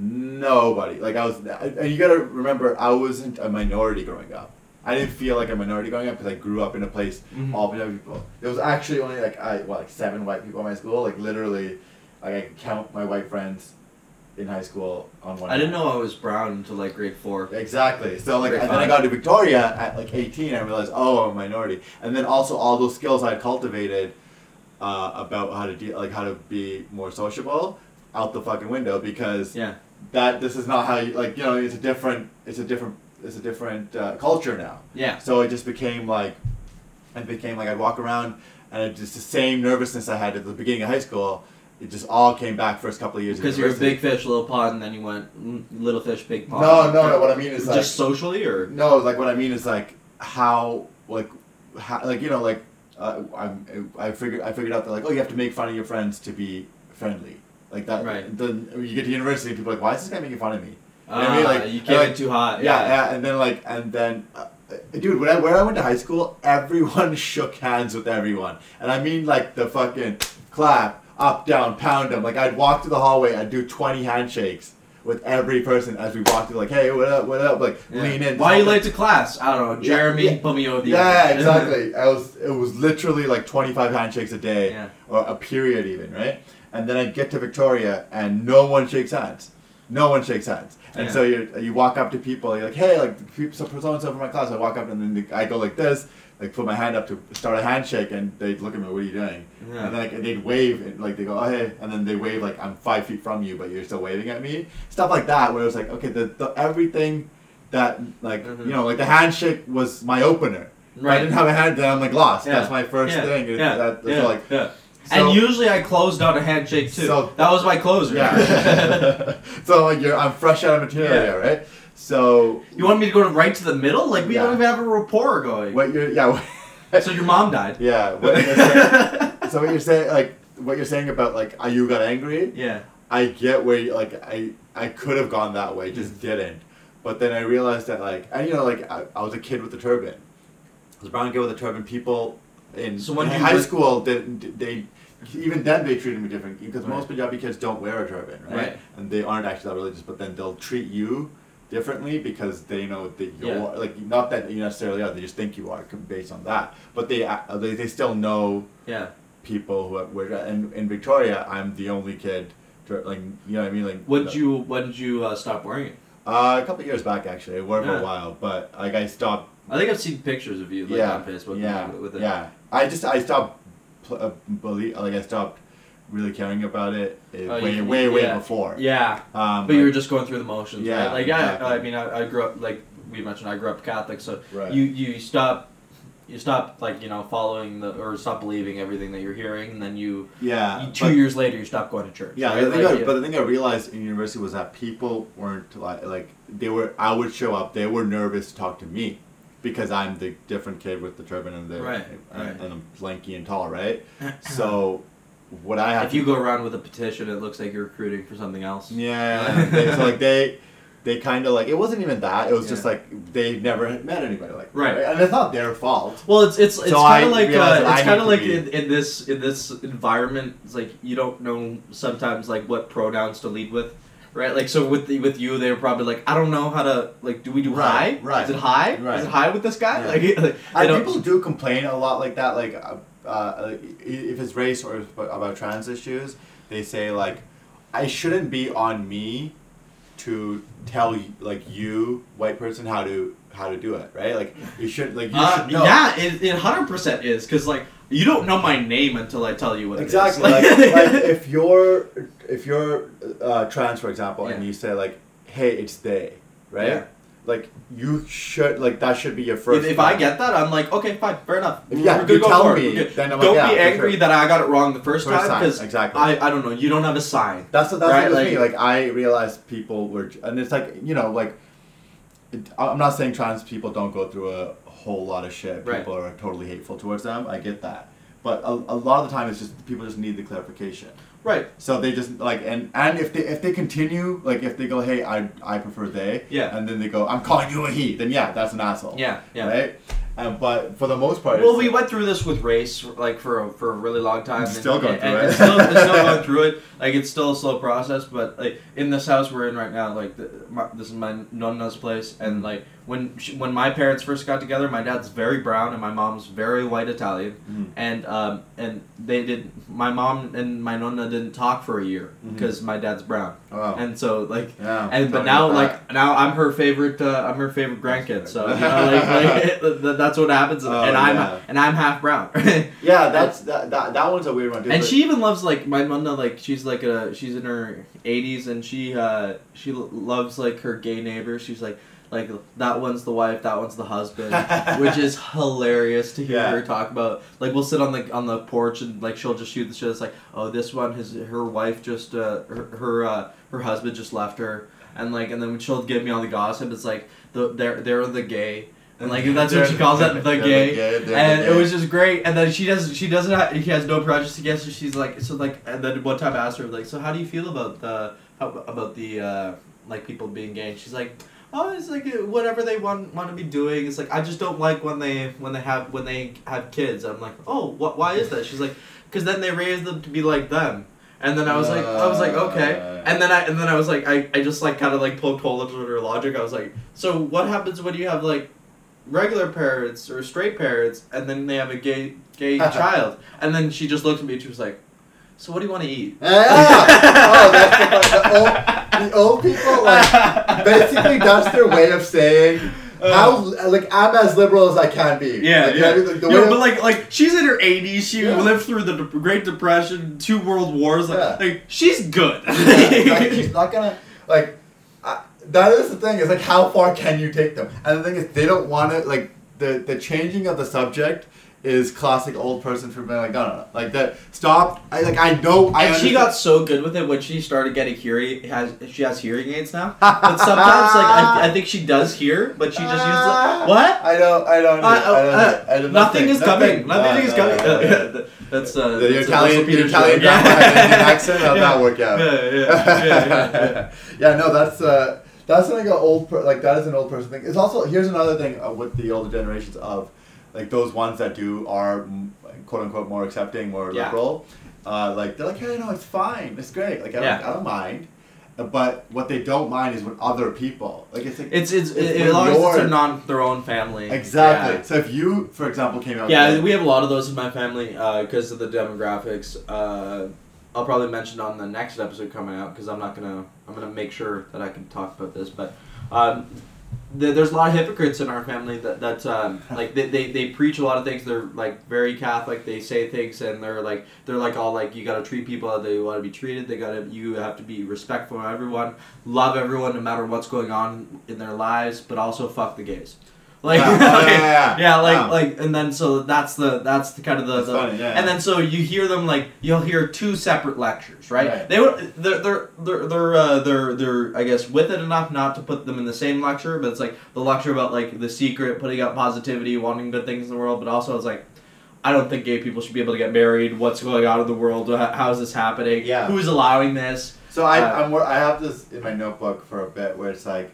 Nobody like I was, and you gotta remember, I wasn't a minority growing up. I didn't feel like a minority growing up because I grew up in a place Mhm. all Punjabi people. There was actually only like I what like seven white people in my school. Like literally, like I could count my white friends in high school on one. I didn't hand. know I was brown until like grade four. Exactly. So like, Grade and then I got to Victoria at like 18. I realized, oh, I'm a minority. And then also all those skills I had cultivated uh, about how to deal, like how to be more sociable, out the fucking window because Yeah. that this is not how you like. You know, it's a different, it's a different, it's a different uh, culture now. Yeah. So it just became like, it became like I'd walk around and it just the same nervousness I had at the beginning of high school. It just all came back first couple of years. Because you're a big fish, little pond, and then you went mm, little fish, big pond. No, no, no. What I mean is like just socially, or No, like what I mean is like how like how like you know like uh, I'm I figured I figured out that like oh you have to make fun of your friends to be friendly like that. Right. Then you get to university, and people are like why is this guy making fun of me? uh, You know what I mean? Like- you came like- in too hot. Yeah, yeah, and then like and then. Uh, Dude, when I, when I went to high school, everyone shook hands with everyone, and I mean like the fucking clap, up, down, pound them. Like I'd walk through the hallway, I'd do twenty handshakes with every person as we walked through. Like, hey, what up, what up? Like Yeah. lean in. Why are you late to class? I don't know. Jeremy, yeah. put me over the. Yeah, exactly. I was it was literally like 25 handshakes a day Yeah. or a period even, right? And then I get to Victoria and no one shakes hands. No one shakes hands. And Yeah. so you you walk up to people, you're like, "Hey, like so and so from my class." I walk up and then I go like this, like put my hand up to start a handshake and they'd look at me, "What are you doing?" Yeah. And then like they'd wave and like they go, "Oh, hey." And then they wave like I'm 5 feet from you, but you're still waving at me. Stuff like that where it was like, "Okay, the, the everything that like, Mhm. you know, like the handshake was my opener." Right. I didn't have a hand, then I'm like lost. Yeah. That's my first yeah. thing. Yeah. That, yeah. like, yeah. so- and usually I closed on a handshake too. So- that was my closer. yeah. so like you're, I'm fresh out of material, Yeah. right? So you want me to go to right to the middle? Like we Yeah. don't even have a rapport going. what you're, yeah, So your mom died. yeah. What saying, so what you're saying, like what you're saying about like you got angry. yeah. I get where you, like I I could have gone that way, just Mm. didn't. But then I realized that like and you know like I, I was a kid with a turban. I was a brown kid with a turban. People in, So when in high were- school didn't they even then they treated me different because Right. most Punjabi kids don't wear a turban, right? Right. And they aren't actually that religious, but then they'll treat you differently because they know that you're Yeah. like not that you necessarily are. They just think you are based on that. But they uh, they, they still know Yeah. people who have, were in in Victoria. I'm the only kid. to- Like you know what I mean? Like What did you When did you uh, stop wearing it? uh, a couple of years back, actually. I wore it for Yeah. a while, but like I stopped. I think I've seen pictures of you like yeah, on Facebook. yeah, With it. yeah. I just I stopped. Pl- uh, believe like I stopped really caring about it uh, Oh, way you- way way yeah. before. Yeah. Um, But you were just going through the motions, Yeah, right? Like, yeah, exactly. I mean, I, I grew up, like we mentioned, I grew up Catholic, so right. you you stop, you stop like you know following the or stop believing everything that you're hearing, and then you, Yeah. you two but- years later you stop going to church. Yeah, right? Like, I, but the thing I realized in university was that people weren't like like they were. I would show up. They were nervous to talk to me because I'm the different kid with the turban and the Right, and, right. and I'm lanky and tall, right? So what I have if you go around with a petition, it looks like you're recruiting for something else. Yeah, they, so like they, they kind of like it wasn't even that. It was just like they never had met anybody like Right. and it's not their fault. Well, it's it's it's So kind of like uh, it's kind of like in, in this in this environment. It's like you don't know sometimes like what pronouns to lead with, right? Like so with the, with you, they were probably like, I don't know how to like. Do we do Right, high? right, Is it high? right. Is it high with this guy? Yeah. Like, like they people do complain a lot like that, like uh, uh, if it's race or about trans issues, they say like, I shouldn't be on me to tell like you white person how to how to do it, right? Like you should like you Uh, should know. yeah, it it hundred percent is because like you don't know my name until I tell you what Exactly. like, like if you're if you're uh, trans, for example, and you say like, "Hey, it's they," right? Yeah. Like you should like that should be your first. if I get that, I'm like, okay, fine, fair enough. If- yeah, you tell me, then I'm don't yeah, be angry sure. that I got it wrong the first, First time because exactly. I, I don't know. You don't have a sign. That's that's Right, what like- me. Like I realized people were, and it's like you know, like it, I'm not saying trans people don't go through a whole lot of shit. Right. People are totally hateful towards them. I get that, but a, a lot of the time it's just people just need the clarification. Right. So they just like and and if they if they continue like if they go hey I I prefer they Yeah. and then they go I'm calling you a he then yeah that's an asshole Yeah. Yeah. right and but for the most part Well, we went through this with race like for a, for a really long time. and- Still going and, through and it. Still, still going through it. Like it's still a slow process, but like in this house we're in right now, like the, my, this is my nonna's place, and mm. like when she, when my parents first got together, my dad's very brown and my mom's very white Italian, Mhm. and um and they did my mom and my nonna didn't talk for a year because my dad's brown, oh and so like yeah and but now like now I'm her favorite uh, I'm her favorite grandkid so you know like, like that's what happens Oh, and I'm yeah. and I'm half brown. Yeah that's that, that that one's a weird one too, and she even loves like my nonna like she's like a she's in her 80s and she uh she loves like her gay neighbors. She's like like that one's the wife that one's the husband which is hilarious to hear Yeah. her talk about like we'll sit on the on the porch and like she'll just shoot the shit it's like oh this one his her wife just uh her her, uh, her husband just left her and like and then she'll give me all the gossip it's like the they're they're the gay and like that's what she calls it the gay the and it was just great. And then she does, she doesn't, have, he has no prejudice against her. She's like, so like, and then one time I asked her like, so how do you feel about the, how, about the, uh, like people being gay? And she's like, oh, it's like whatever they want want to be doing. It's like I just don't like when they when they have when they have kids. I'm like, oh, what? Why is that? She's like, because then they raise them to be like them. And then I was like, I was like, okay. Uh. And then I and then I was like, I, I just like kind of like poked holes into her logic. I was like, so what happens when you have like regular parents or straight parents, and then they have a gay gay child, and then she just looked at me and she was like, "So what do you want to eat?" Yeah. oh, that's the, the, old, the old people like basically that's their way of saying how like I'm as liberal as I can be. Uh. Yeah, Like, yeah. I mean, like, the No, but like, like she's in her eighties. She Yeah. lived through the De- Great Depression, two World Wars. Like, Yeah. like she's good. Yeah, like, she's not gonna like. I, that is the thing. Is like how far can you take them? And the thing is, they don't want to like the the changing of the subject is classic old person for being like no no no like that stop. I like I know I. and she got so good with it when she started getting hearing has she has hearing aids now. But sometimes like I, I think she does hear, but she just uses like, what? I don't. I don't. Uh, I don't. uh, I don't Nothing is coming. nothing. Nothing is coming. no. That's uh. The that's Italian, the Italian joke. grandma had an accent. How'd Yeah. that work out? Yeah, yeah, yeah, yeah, yeah. yeah, no, that's uh, that's something an old per- like that is an old person thing. It's also here's another thing uh, with the older generations of like those ones that do are quote unquote more accepting, more Yeah. liberal. Uh, like they're like, hey, no, it's fine, it's great. Like I don't, Yeah. I don't mind. Uh, But what they don't mind is when other people like it's like It's it's, It's it, as long as it's non their own family. exactly. Yeah. So if you, for example, came out, Yeah, with- we have a lot of those in my family because of the demographics. Uh, I'll probably mention on the next episode coming out because I'm not gonna. I'm gonna make sure that I can talk about this, but um, there's a lot of hypocrites in our family that that um, like they, they, they preach a lot of things. They're like very Catholic. They say things and they're like they're like all like you gotta treat people how they want to be treated. They gotta you have to be respectful of everyone, love everyone no matter what's going on in their lives, but also fuck the gays. Like, Yeah. Oh, like- yeah, yeah, yeah. like like, and then so that's the that's the kind of the, the funny, yeah. and then so you hear them like you'll hear two separate lectures, right? Right. They would they're they're they're they're, uh, they're they're I guess with it enough not to put them in the same lecture, but it's like the lecture about like the secret, putting out positivity, wanting good things in the world, but also it's like. I don't think gay people should be able to get married. What's going on in the world? How- How is this happening? Yeah. Who's allowing this? So I Uh, I'm, I have this in my notebook for a bit where it's like,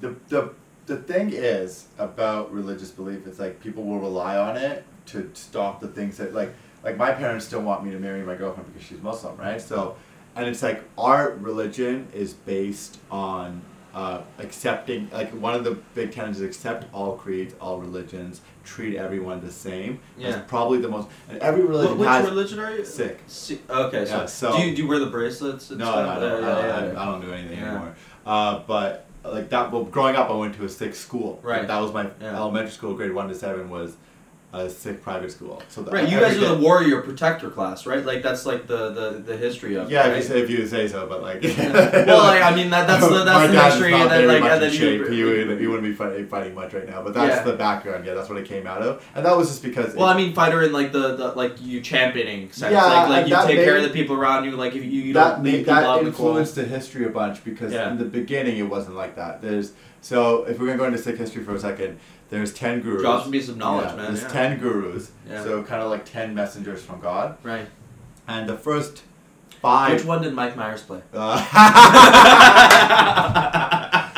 the the the thing is about religious belief. It's like people will rely on it to stop the things that like like my parents still want me to marry my girlfriend because she's Muslim, right? So, and it's like our religion is based on uh, accepting like one of the big tenets is accept all creeds, all religions, treat everyone the same. Yeah. That's probably the most and every religion Wh- which has religion are you? Sikh. Si- okay, so, Yeah, so- do you do you wear the bracelets? No, no, no, yeah, I, don't, yeah, I, yeah. I don't do anything Yeah. anymore. Uh, but like that, well, growing up, I went to a Sikh school. Right. That was my Yeah. elementary school, grade one to seven, was a Sikh private school. So the, Right, you guys are the warrior protector class, right? Like that's like the the, the history of. Yeah, it, if you right? say if you say so, but like. well, like I mean that that's the that's the history, and then like and then shape. you. He, would, he wouldn't be fighting, fighting much right now, but that's Yeah. the background. Yeah, that's what it came out of, and that was just because. Well, it- I mean, fighter in like the, the like you championing sense, Yeah, like like you take care of made- the people around you, like if you, you that don't leave made, that out in the influenced the history a bunch because Yeah. in the beginning it wasn't like that. There's so if we're gonna go into Sikh history for a second, there's ten gurus. Drops me some knowledge, Yeah, man. There's yeah. ten gurus, Yeah. so kind of like ten messengers from God, Right. and the first five. Which one did Mike Myers play? Uh,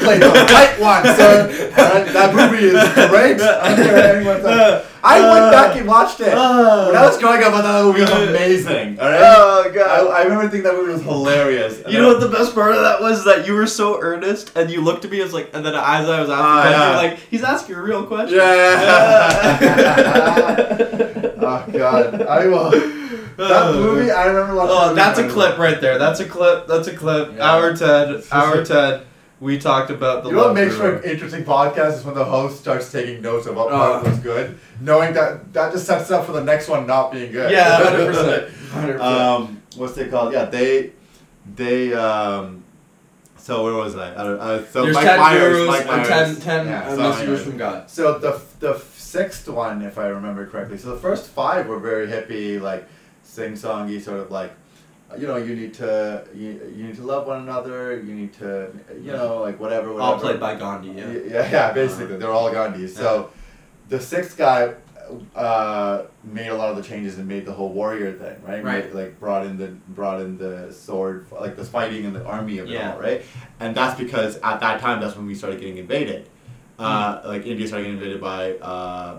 Play the right one, sir. Alright, that movie is great. I don't care what anyone says. I went uh, back and watched it. Uh. When I was growing up, I thought that movie was amazing. All right. Oh I, I remember thinking that movie was hilarious. You know what the best part of that was? That you were so earnest, and you looked at me as like, and then as I was asking, Ah, questions, yeah. you're like, he's asking a real question. Yeah. oh god, I will. That uh. movie, I remember watching. Oh, that that's a movie. clip right there. That's a clip. That's a clip. Yeah. Hour ten. Hour ten. We talked about the. You know what makes for an interesting podcast is when the host starts taking notes of what Oh. part was good, knowing that that just sets up for the next one not being good. Yeah, hundred percent. Um, what's they called? Yeah, they, they. Um, so where was I? I don't. Uh, so There's Mike ten Myers, gurus Mike and Myers. ten, ten Yeah, uh, so messengers from God. So the the sixth one, if I remember correctly, so the first five were very hippie, like sing songy, sort of like, you know, you need to you, you need to love one another, you need to, you know, like whatever, whatever. All played by Gandhi. Yeah. Yeah, yeah, yeah, basically, they're all Gandhis. So the sixth guy uh, made a lot of the changes and made the whole warrior thing, right? Right. Made- like brought in the brought in the sword, like the fighting and the army of it Yeah. all, right? And that's because at that time, that's when we started getting invaded. Uh, Mm. like India started getting invaded by uh,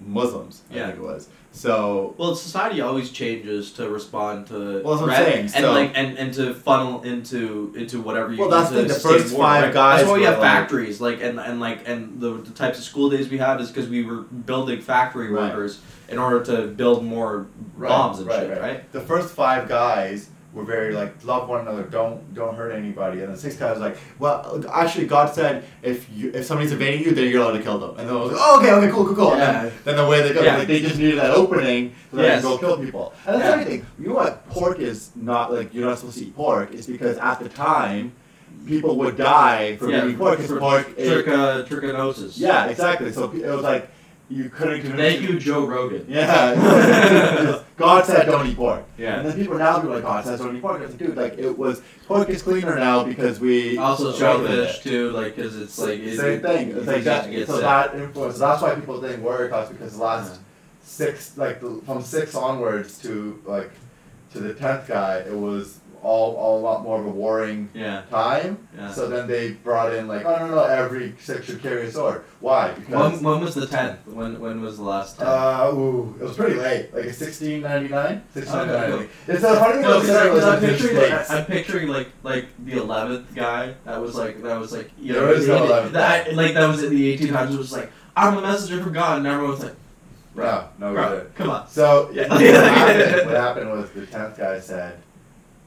Muslims, I Yeah. think it was. So Well, society always changes to respond to Well, that's what I'm saying, and so- like and, and to funnel into into whatever you Well, that's the the first war, five right? guys That's why we have like- factories, like and and like and the, the types of school days we have is because we were building factory Right. workers in order to build more bombs and shit, right? The first five guys were very like love one another, don't don't hurt anybody, and the sixth guy was like, well, actually, God said if you if somebody's invading you, then you're allowed to kill them, and then I was like, oh, okay, okay, cool, cool, cool. And then, then the way they go, Yeah. like, they just needed that opening so Yes. they go kill people. And that's Yeah. everything. You know what? Pork is not like you're not supposed to eat pork. It's because at the time, people would die from eating pork because for pork. is- trichinosis. yeah, exactly. So it was like you couldn't convince. Thank you, Joe Rogan. Yeah. God said don't eat pork. Yeah. And then people now be like, God says don't eat pork. I was like, dude, like it was pork is cleaner now because we Also, shellfish too, like because it's like Same easy- thing. It's like that. get So sick. that influence. That's why people think warrior class because the last Yeah. six, like the, from six onwards to like to the tenth guy, it was all all a lot more of a warring Yeah. time. Yeah. So then they brought in like, oh no no no, every Sikh should carry a sword. Why? Because When, when was the tenth? When when was the last tenth? Uh, ooh, it was pretty late. Like sixteen ninety nine. Sixteen ninety cool. It's a funny thing. No, because I'm picturing, like. I'm picturing like like the eleventh guy that was like that was like you There know is no 11th that like that was in the 1800s. It was like I'm a messenger from God, and everyone was like, No, no, bro, come on. So Yeah. what, happened, what happened was the tenth guy said,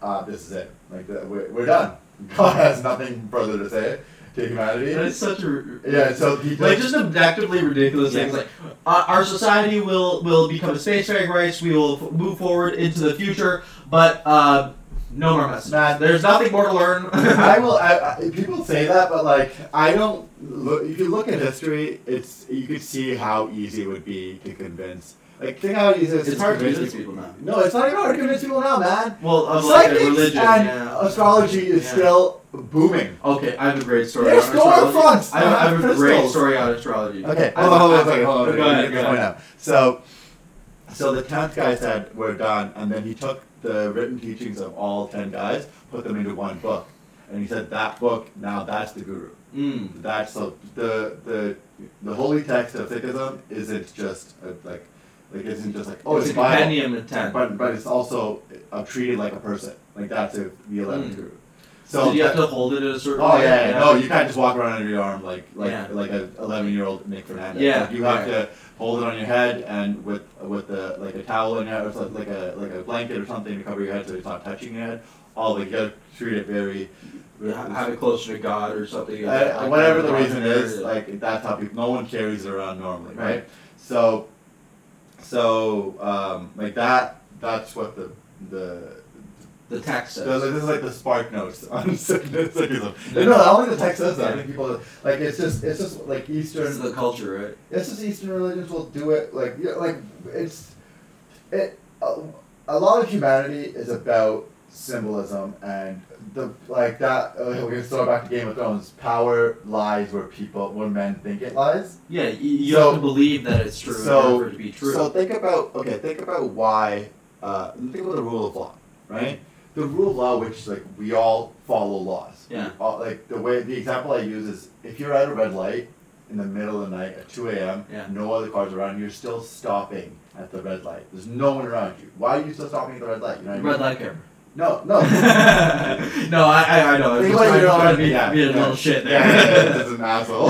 uh, "This is it. Like the, we're, we're done. God has nothing further to say to humanity." And it's such a Yeah. So he like just just objectively ridiculous Yeah. things like uh, our society will will become a spacefaring race. We will f- move forward into the future, but uh, No more messages. Man. There's nothing more to learn. I will. I, I, people say that, but like, I don't. Look, if you look at history, it's you could see how easy it would be to convince. Like, think how easy it is It's to hard to convince people now. No, it's not even hard to convince people now, man. Well, of like religion. and yeah. astrology is Yeah. still booming. Okay, I have a great story. There's on astrology. storefronts I have, I have a great story on astrology. Okay, hold on, hold on, a second, hold on. Go ahead, go ahead. So, so the tenth guy said we're done, and then he took the written teachings of all ten guys, put them into one book, and he said that book now that's the guru. Mm. That's so the the the holy text of Sikhism isn't just a, like like isn't just like oh it's it's, a Bible, compendium of ten. but but it's also uh, treated like a person. Like that's a, the eleventh Mm. guru. so So you have to hold it at a certain Oh way? yeah, yeah, no, you can't just walk around under your arm like like Yeah. like a eleven year old Nick Fernandez. Yeah, Like, you have yeah. to hold it on your head and with with the like a towel in your head or something, like a like a blanket or something to cover your head so it's not touching your head. All like you gotta treat it very. Ha- Have it closer to God or something. Uh, like whatever the reason is, like that's how people. No one carries it around normally, right? Right. So, so um, like that. That's what the the the text says. this is like the spark notes on Sikhism. Yeah. No, I the text says that. I think people like it's just it's just like this Eastern. is the culture, right? It's just Eastern religions will do it like like it's it. A, a lot of humanity is about symbolism and the like that. Uh, we can throw back to Game of Thrones. Power lies where people where men think it lies. Yeah, you, you So- have to believe that it's true so- in order for it to be true. So think about okay, think about why. Uh, think about the rule of law, right? The rule of law, which is like we all follow laws. Yeah. All- like the way the example I use is if you're at a red light in the middle of the night at two a.m. Yeah. No other cars around. You're still stopping at the red light. There's no one around you. Why are you still stopping at the red light? You know what I mean? Red light camera. No, no. no, I, I, I know. I was Think just about trying, your trying own- to be, yeah, be a yeah. little shit there. Yeah, this is an asshole.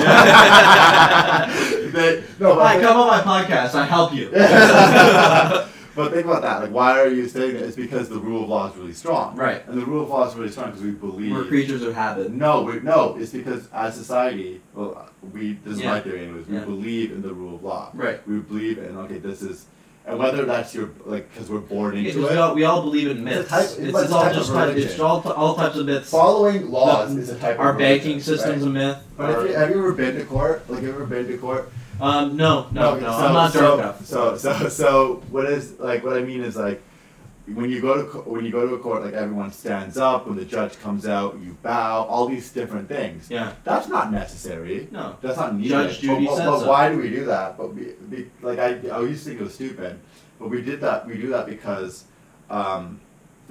They- no, but Hi, come on my podcast. I help you. but think about that. Like, why are you saying that? It's because the rule of law is really strong. Right. And the rule of law is really strong because we believe. We're creatures of habit. no, we, no. It's because as society, well, we. This is my theory, anyways. We Yeah. believe in the rule of law. Right. We believe in okay, this is, and whether that's your like because we're born into into 'cause it. we all, we all believe in It's myths. type- it's, but it's it's all just type, religion. it's all, all types of myths. Following laws The- is a type of myth. Our of banking religion, system's right? a myth. But Our- if you, have you ever been to court? Like, have you ever been to court? um, no, no, Okay, no. so- I'm not so, drunk enough. So, so, so, what is like? What I mean is like, when you go to co- when you go to a court, like everyone stands up when the judge comes out, you bow, all these different things. Yeah. That's not necessary. No. That's not needed. Judge Judy but, but, but why do we do that? But we, we like I, I used to think it was stupid, but we did that. We do that because um,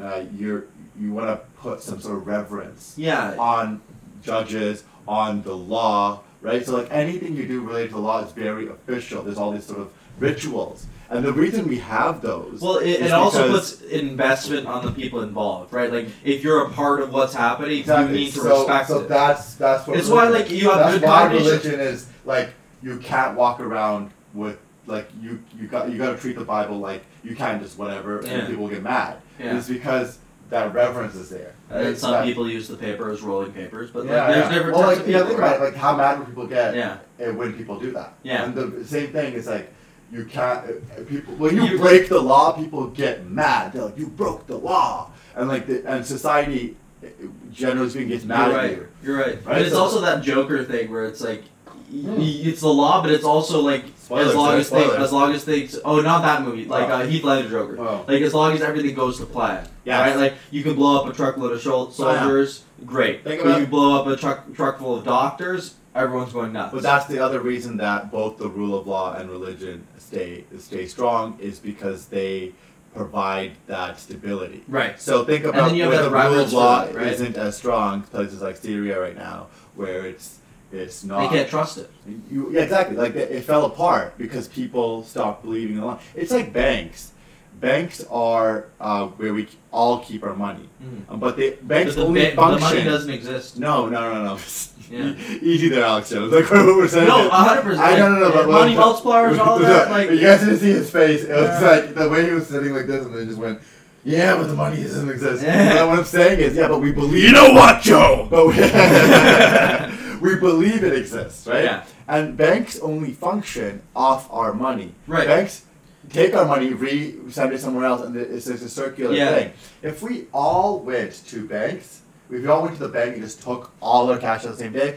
uh, you're you want to put some sort of reverence Yeah. on judges, on the law, right? So like anything you do related to law is very official. There's all these sort of rituals, and the reason we have those. Well, it, it also puts investment on the people involved, right? Like, if you're a part of what's happening, Exactly. you need to so, respect so it. that's that's what. It's why, like, you have good why religion is like you can't walk around with like you you got you got to treat the Bible like you can't just whatever Yeah. and people get mad. Yeah. It's because that reverence is there. And It's some that- people use the paper as rolling papers, but yeah, like, there's yeah. different well, types like, of yeah, think right? about it, like how mad would people get Yeah. uh, when people do that? Yeah. And the same thing is like you can't uh, people when you, You- break the law, people get mad. They're like you broke the law, and like the, and society uh, generally speaking gets mad You're at right. you. You're right. Right, But it's so- also that Joker thing where it's like, Hmm. it's the law, but it's also like Spoilers, as long as things, spoilers. as long as things. Oh, not that movie. Like Oh. uh, Heath Ledger Joker. Oh. Like as long as everything goes to plan. yeah Right. Like you can blow up a truckload of shol- Oh, yeah. soldiers. Great. Think but you blow up a truck truck full of doctors. Everyone's going nuts. But that's the other reason that both the rule of law and religion stay stay strong is because they provide that stability. right. So think about where the rule of law that, right? isn't as strong, places like Syria right now, where it's it's not. They can't trust it. You, yeah, exactly. Like it, it fell apart because people stopped believing in the law. It's like banks. Banks are uh, where we all keep our money, Mhm. um, but they banks But the, only ba- but the function. money doesn't exist. no, no, no, no. Yeah. Easy there, Alex Jones. Like what we're saying. No, is- hundred percent. I no no no. But money but- multipliers, all that. Like you guys didn't see his face. It was Yeah. like the way he was sitting like this, and then just went, "Yeah, but the money doesn't exist." Yeah. But what I'm saying is, yeah, but we believe. You know what, Joe? But we, we believe it exists, right? Yeah. And banks only function off our money. Right. Banks take our money, re send it somewhere else, and it's, it's a circular Yeah. thing. If we all went to banks, if we all went to the bank and just took all our cash on the same day,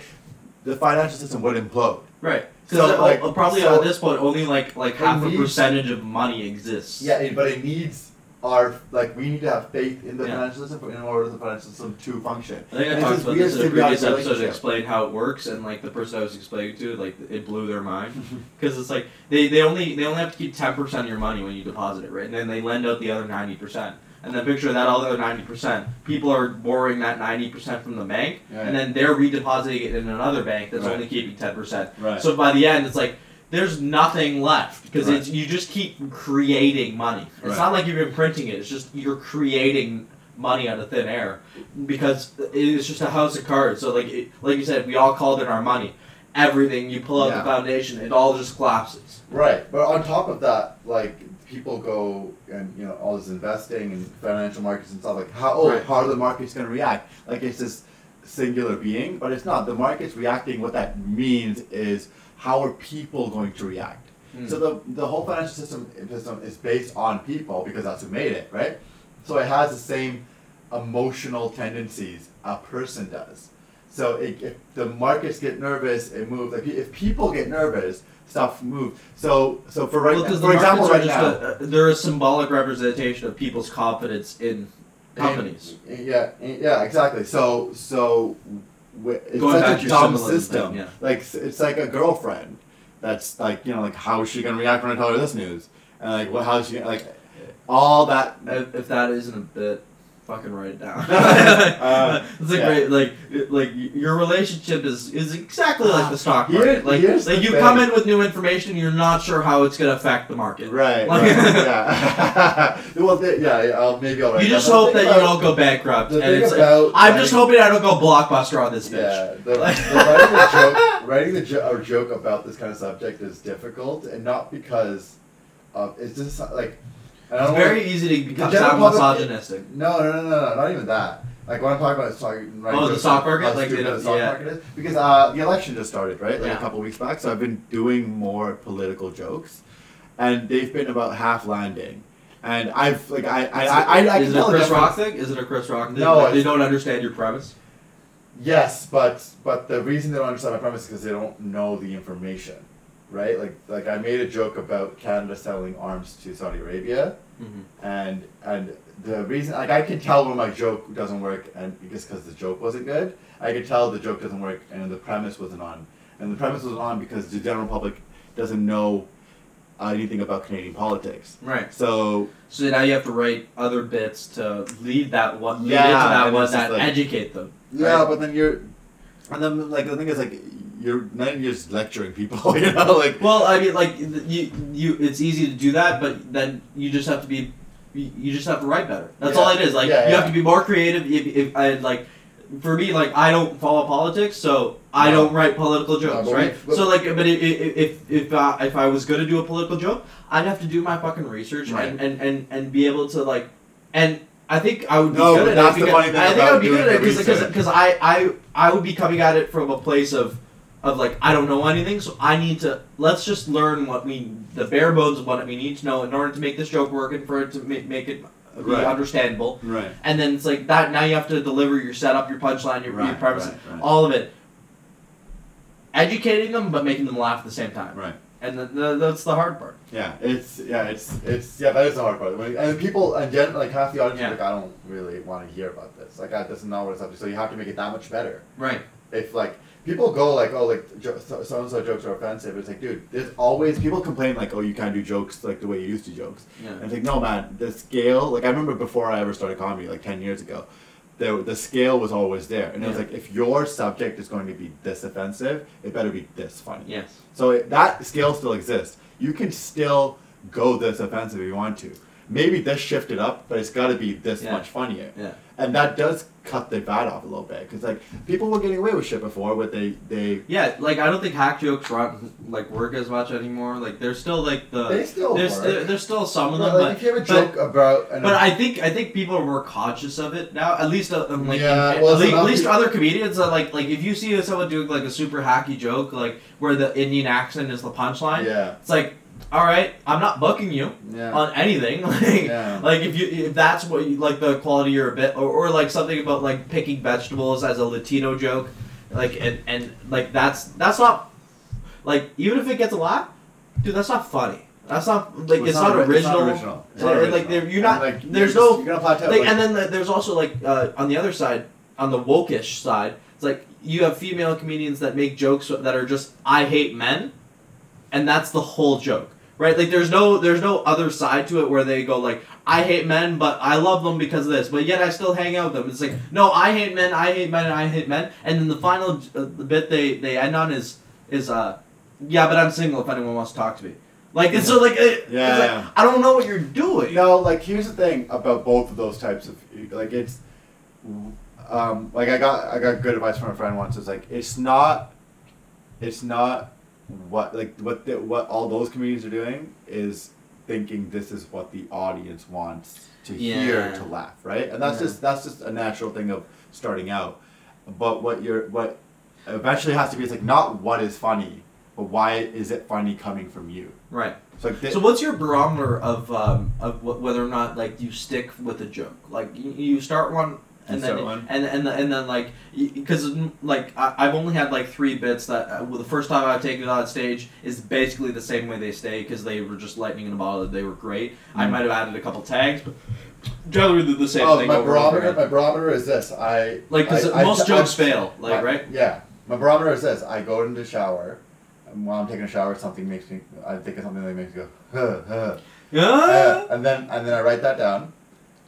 the financial system would implode. Right. So, Because uh, like, probably so- at this point, only like like half a percentage of money exists. Yeah, but it needs our like we need to have faith in the Yeah. financial system in order for the financial system to function. I think I And talked about this in a previous episode to explain how it works, and like the person I was explaining to, like it blew their mind because it's like they, they only they only have to keep ten percent of your money when you deposit it, right? And then they lend out the other ninety percent. And then picture that other ninety percent. People are borrowing that ninety percent from the bank, Right. and then they're redepositing it in another bank that's Right. only keeping ten percent. Right. So by the end, it's like there's nothing left because Right. it's you just keep creating money. It's Right. not like you've been printing it. It's just you're creating money out of thin air because it's just a house of cards. So like it, like you said, we all called in our money. Everything you pull out Yeah. the foundation, it all just collapses. Right, but on top of that, like people go and you know all this investing and financial markets and stuff like how oh Right. how are the markets going to react? Like it's this singular being, but it's not. The market's reacting. What that means is how are people going to react? Hmm. So the the whole financial system system is based on people because that's who made it, right? So it has the same emotional tendencies a person does. So it, if the markets get nervous, it moves. Like if people get nervous, stuff moves. So so for right Well, the for example, right now, a, they're a symbolic representation of people's confidence in companies. And- yeah, and- yeah, exactly. So so it's Going back such to a your dumb symbolism system. thing, yeah. Like it's like a girlfriend that's like you know like how is she gonna react when I tell her this news? And like what how is she gonna- like all that If, if that isn't a bit, fucking write it down. Uh, it's like yeah. great, like like your relationship is is exactly like the stock Here- market. Like, like you thing. come in with new information, you're not sure how it's gonna affect the market. Right. Like- right yeah. well, yeah. I'll, maybe I'll. You just hope that you don't go bankrupt. the And thing it's like, I'm just hoping I don't go blockbuster on this bitch. Yeah, the, the writing the joke, writing the jo- or joke about this kind of subject is difficult, and not because of it's just like. It's very easy to become sound misogynistic. No, no, no, no, no, not even that. Like what I'm talking about is talking. writing Oh, the stock market? Like, stupid they don't- the stock market is because uh, the election just started, right? Like a couple weeks back. So I've been doing more political jokes, and they've been about half landing. And I've like I I I, I, is it a Chris Rock thing? Is it a Chris Rock thing? No, they don't understand your premise. Yes, but but the reason they don't understand my premise is because they don't know the information, right? Like like I made a joke about Canada selling arms to Saudi Arabia, Mm-hmm. and and the reason like I can tell when my joke doesn't work, and just because the joke wasn't good, I could tell the joke doesn't work, and the premise wasn't on, and the premise wasn't on because the general public doesn't know uh, anything about Canadian politics. Right. So So now you have to write other bits to lead that one, lead Yeah, into that one that like- educate them. Yeah, Right. but then you're, and then like the thing is like you're then you're just lecturing people, you know, like Well, I mean, like you, you, it's easy to do that, but then you just have to be, you just have to write better. That's all it is. Like Yeah, you have to be more creative. If, if I like, for me, like I don't follow politics, so I No. don't write political jokes, but right? we- so like, but i- i- if if uh, if I was gonna do a political joke, I'd have to do my fucking research Right. and, and, and and be able to like, and I think I would be No, good at that's it the because funny thing I think I would be good at it because because I, I I would be coming at it from a place of of like I don't know anything, so I need to let's just learn what we the bare bones of what we need to know in order to make this joke work and for it to make, make it be Right. understandable. right, And then it's like that. Now you have to deliver your setup, your punchline, your, your premise, right, right. all of it. Educating them, but making them laugh at the same time. right. And the, the, that's the hard part. Yeah, it's yeah, it's it's yeah, that is the hard part. When, and people and gen, like half the audience Yeah. like, I don't really want to hear about this. Like, I, this is not what it's up to. So you have to make it that much better. Right. If like people go like, oh, like jo- so and so jokes are offensive. It's like, dude, there's always people complain like, oh, you can't do jokes like the way you used to jokes. Yeah. And it's like, no, man, the scale. Like I remember before I ever started comedy, like ten years ago, the the scale was always there, and it was like, if your subject is going to be this offensive, it better be this funny. Yes. So it, that scale still exists. You can still go this offensive if you want to. Maybe this shifted up, but it's got to be this Yeah. much funnier. Yeah. And that does cut the fat off a little bit because like people were getting away with shit before, but they they Yeah, like I don't think hack jokes run like work as much anymore. Like there's still like the they still there's work. there, there's still some of But, them, like but if you have a but- joke about an But I think I think people are more conscious of it now. At least, uh, um, like, Yeah, in- well, at, least, at least people- other comedians are like like if you see someone doing like a super hacky joke, like where the Indian accent is the punchline, yeah it's like all right, I'm not booking you Yeah. on anything. Like, Yeah. like if you if that's what you, like the quality you're a bit or, or like something about like picking vegetables as a Latino joke, like and and like that's that's not like even if it gets a laugh, dude, that's not funny. That's not like it's, not, ori- original. original. It's not like, original. there- you're not- And, like, there's you're just- no- plateau. Like, like- and then the, there's also like uh, on the other side, on the wokish side, it's like you have female comedians that make jokes that are just "I hate men," and that's the whole joke, right? Like there's no there's no other side to it where they go like "I hate men, but I love them because of this," but yet I still hang out with them. It's like no, I hate men, I hate men, I hate men, and then the final uh, the bit they they end on is is uh yeah, but I'm single if anyone wants to talk to me. Like it's so like it, Yeah, it's like, yeah. I don't know what you're doing. No, like here's the thing about both of those types of like it's um like I got I got good advice from a friend once. It's like it's not it's not what like what the, what all those comedians are doing is thinking this is what the audience wants to hear to laugh, right? And that's Yeah. just that's just a natural thing of starting out. But what you're what eventually has to be is like not what is funny, but why is it funny coming from you? Right. So like So what's your barometer of um, of wh- whether or not like you stick with a joke? Like you, you start one and You then start one. and and and then like because like I, I've only had like three bits that uh, well, the first time I've taken it on stage is basically the same way they stay because they were just lightning in a bottle. They were great. I Mm. might have added a couple tags, but generally the, the same Oh, thing. my over and over barometer. My barometer is this. I Like 'cause I- I- most I- jokes I- fail, like my- right. Yeah, my barometer is this. I go into the shower, and while I'm taking a shower, something makes me. I think of something that makes me go, huh, huh. Yeah. Uh, and then and then I write that down,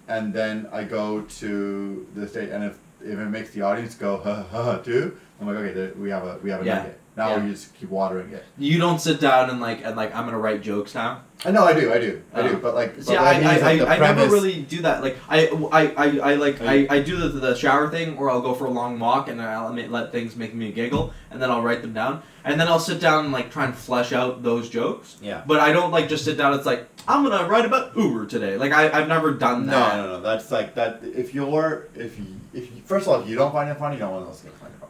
and then I go to the stage, and if if it makes the audience go, huh, huh, huh, too, I'm like, okay, there, we have a we have a Yeah. nugget. Now Yeah. we just keep watering it. You don't sit down and like and like I'm gonna write jokes now. I know I do, I do, I do, oh. but like, but See, what I, mean I, like, I, I never really do that. Like, I, I, I, I like, I, I do the, the shower thing, or I'll go for a long walk and I'll ma- let things make me giggle, and then I'll write them down, and then I'll sit down and like try and flesh out those jokes. Yeah. But I don't like just sit down. It's like I'm gonna write about Uber today. Like I, I've never done that. no, no. No that's like that. If you're, if you, if you, first of all, if you don't find it funny, no one else is gonna find it funny.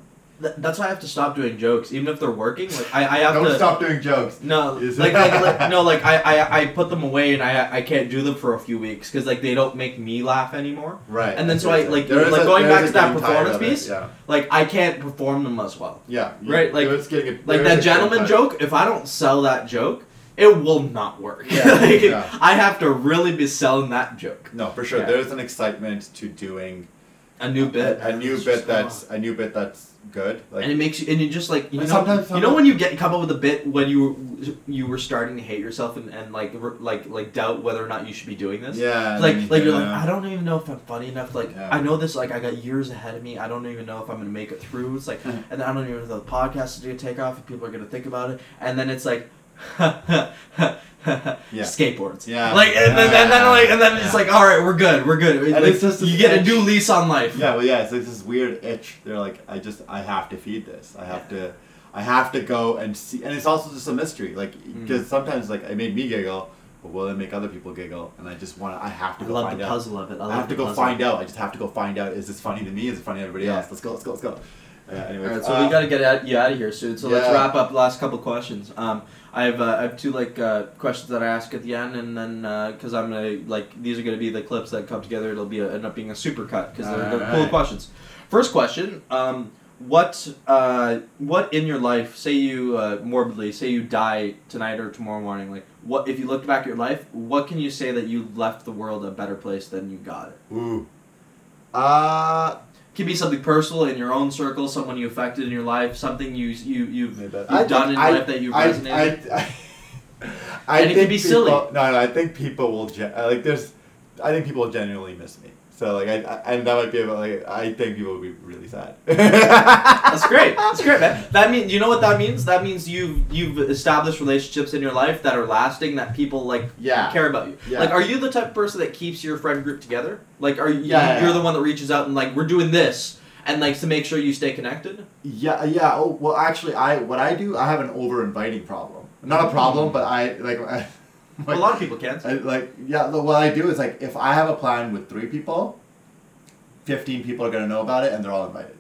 Th- that's why I have to stop doing jokes, even if they're working. Like I, I have Don't to. stop doing jokes. No, like, like, like no, like I, I, I put them away and I, I can't do them for a few weeks because like they don't make me laugh anymore. Right. And then so I, like- There is like a- going there is back a to that getting tired performance of it, piece, Yeah. Like I can't perform them as well. Yeah. you- Right, like- there's getting a- Like there that is a getting gentleman tired. joke, if I don't sell that joke, it will not work. Yeah, Like, yeah. I have to really be selling that joke. No, for sure. Yeah. There's an excitement to doing A new bit. A, a new It's bit just, that's a new bit that's good. Like and it makes you, and you just like you know, And sometimes- you know when you get come up with a bit when you you were starting to hate yourself and, and like like like doubt whether or not you should be doing this. yeah. like and- like you're like. I don't even know if I'm funny enough. Like Yeah. I know this. Like I got years ahead of me. I don't even know if I'm gonna make it through. It's like and I don't even know if the podcast is gonna take off. If people are gonna think about it. And then it's like. Skateboards. Yeah. Like and then, and then like and then it's like all right we're good we're good. And Like, it's just you get a new lease on life. Yeah, well, yeah, it's like this weird itch. They're like, I just, I have to feed this. I have to, I have to go and see. And it's also just a mystery, like, because sometimes, like, it made me giggle, but will it make other people giggle? And I just want to, I have to I go love find the out. puzzle of it. I, I, have to go puzzle. find out. I just have to go find out. Is this funny to me? Is it funny to everybody Yeah. else? Let's go. Let's go. Let's go. Uh, anyways, All right, so uh, we got to get out, you out of here soon. So let's wrap up. Last couple questions. Um, I have uh, I have two like uh, questions that I ask at the end, and then because I'm gonna like these are gonna be the clips that come together. It'll be a, end up being a super cut because they're, they're cool questions. First question. Um, what uh, what in your life? Say you uh, morbidly say you die tonight or tomorrow morning. Like what if you look back at your life? What can you say that you left the world a better place than you got it? Ooh. Uh, Could be something personal in your own circle, someone you affected in your life, something you you you've you've done in I- life that you I- resonated. I, I, I And it think can be silly. people- No, no, I think people will like. There's, I think people will genuinely miss me. So like, I, I and that might be about like. I think people will be really sad. That's great. That's great, man. That means you know what that means. That means you've you've established relationships in your life that are lasting. That people like Yeah. care about you. Yeah. Like, are you the type of person that keeps your friend group together? Like, are you? Yeah, you're yeah. the one that reaches out and like we're doing this and like to make sure you stay connected. Yeah, yeah. Oh, well, actually, I what I do, I have an over inviting problem. Not a problem, mm. but I like. I, a lot of people can't. I, like yeah, the- what I do is like if I have a plan with three people, fifteen people are gonna know about it, and they're all invited.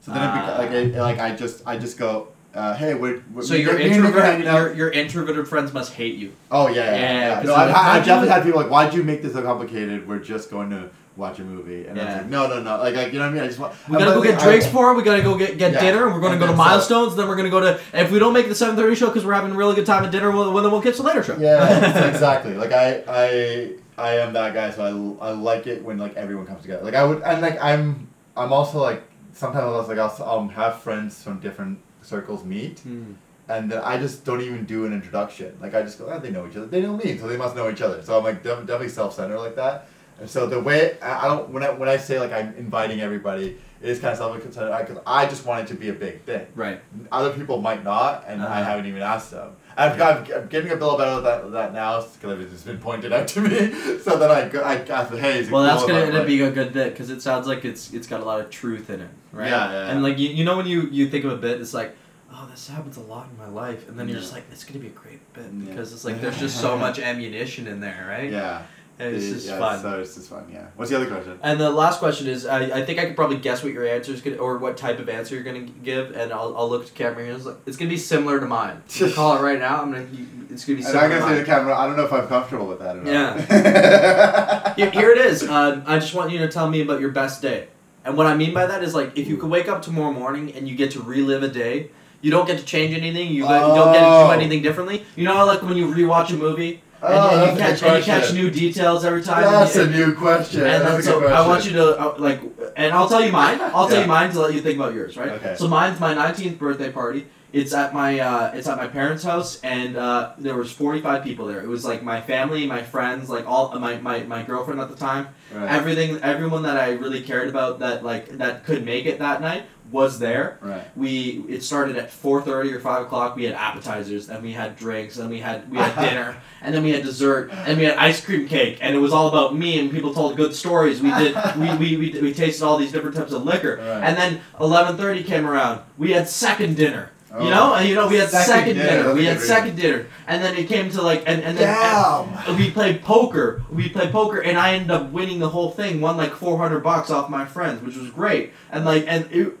So then it Ah. beca- like I, like I just I just go uh, hey, we're, we're So me your and Nick are hanging out. your, your introverted friends must hate you. Oh yeah, yeah. Yeah, yeah. 'cause No, I've, like, I've definitely had people like, "Why'd you make this so complicated? We're just going to watch a movie." And I was like, "No, no, no. Like, like you know what I mean? I just want. We gotta go get drinks for her. We gotta go get, get Yeah. dinner. We're gonna And go to then so- milestones. Then we're gonna go to. If we don't make the seven thirty show because we're having a really good time at dinner, we'll, well, then we'll catch the later show. Yeah, exactly. Like I, I, I am that guy. So I, I like it when like everyone comes together. Like I would, and like I'm, I'm also like sometimes I'll like I'll, I'll have friends from different circles meet. Hmm. and then I just don't even do an introduction. Like I just go, oh, they know each other. They know me, so they must know each other. So I'm like def- definitely self-centered like that. And so the way I I don't when I when I say like I'm inviting everybody, it is kind of self-centered because I just want it to be a big thing. Right. Other people might not, and I Uh-huh. haven't even asked them. I've got, I'm getting a little better at that, that now because it's been pointed out to me. so then I go, I ask, hey, is it Well, cool that's gonna I end up being a good bit because it sounds like it's it's got a lot of truth in it, right? Yeah, yeah, And like you, you know when you you think of a bit, it's like, oh, this happens a lot in my life, and then you're just like, it's gonna be a great bit Yeah. because it's like there's just so much ammunition in there, right? Yeah. And it's It- just yeah, fun. So it's just fun. Yeah. What's the other question? And the last question is, I, I think I could probably guess what your answer is gonna, or what type of answer you're gonna give, and I'll, I'll look at the camera and it's, like, it's gonna be similar to mine. I'm gonna call it right now. I'm gonna, it's gonna be And similar. I'm gonna to say mine. the camera. I don't know if I'm comfortable with that. Yeah. Here, here it is. Um, I just want you to tell me about your best day. And what I mean by that is like if you could wake up tomorrow morning and you get to relive a day, you don't get to change anything. You, go- you don't get to Oh. do anything differently. You know, how, like when you rewatch a movie Oh, and that's you catch and you catch new details every time. That's and, a new question. and then so good I want you to uh, like, and I'll tell you mine. I'll tell Yeah. you mine to let you think about yours, right? Okay. So mine's my 19th birthday party. It's at my uh, it's at my parents' house, and uh, there was 45 people there. It was like my family, my friends, like all my, my, my girlfriend at the time Right. everything everyone that I really cared about that like that could make it that night was there. right. We it started at four thirty or five o'clock. We had appetizers, then we had drinks, then we had we had dinner, and then we had dessert, and we had ice cream cake, and it was all about me. And people told good stories. We did we, we, we, we tasted all these different types of liquor, Right. and then eleven thirty came around. We had second dinner. Oh. You know, oh. and you know we had Second second, dinner, dinner. We had second dinner, and then it came to like and and then Damn. we played poker. We played poker, and I ended up winning the whole thing. Won like four hundred bucks off my friends, which was great. And like, and it,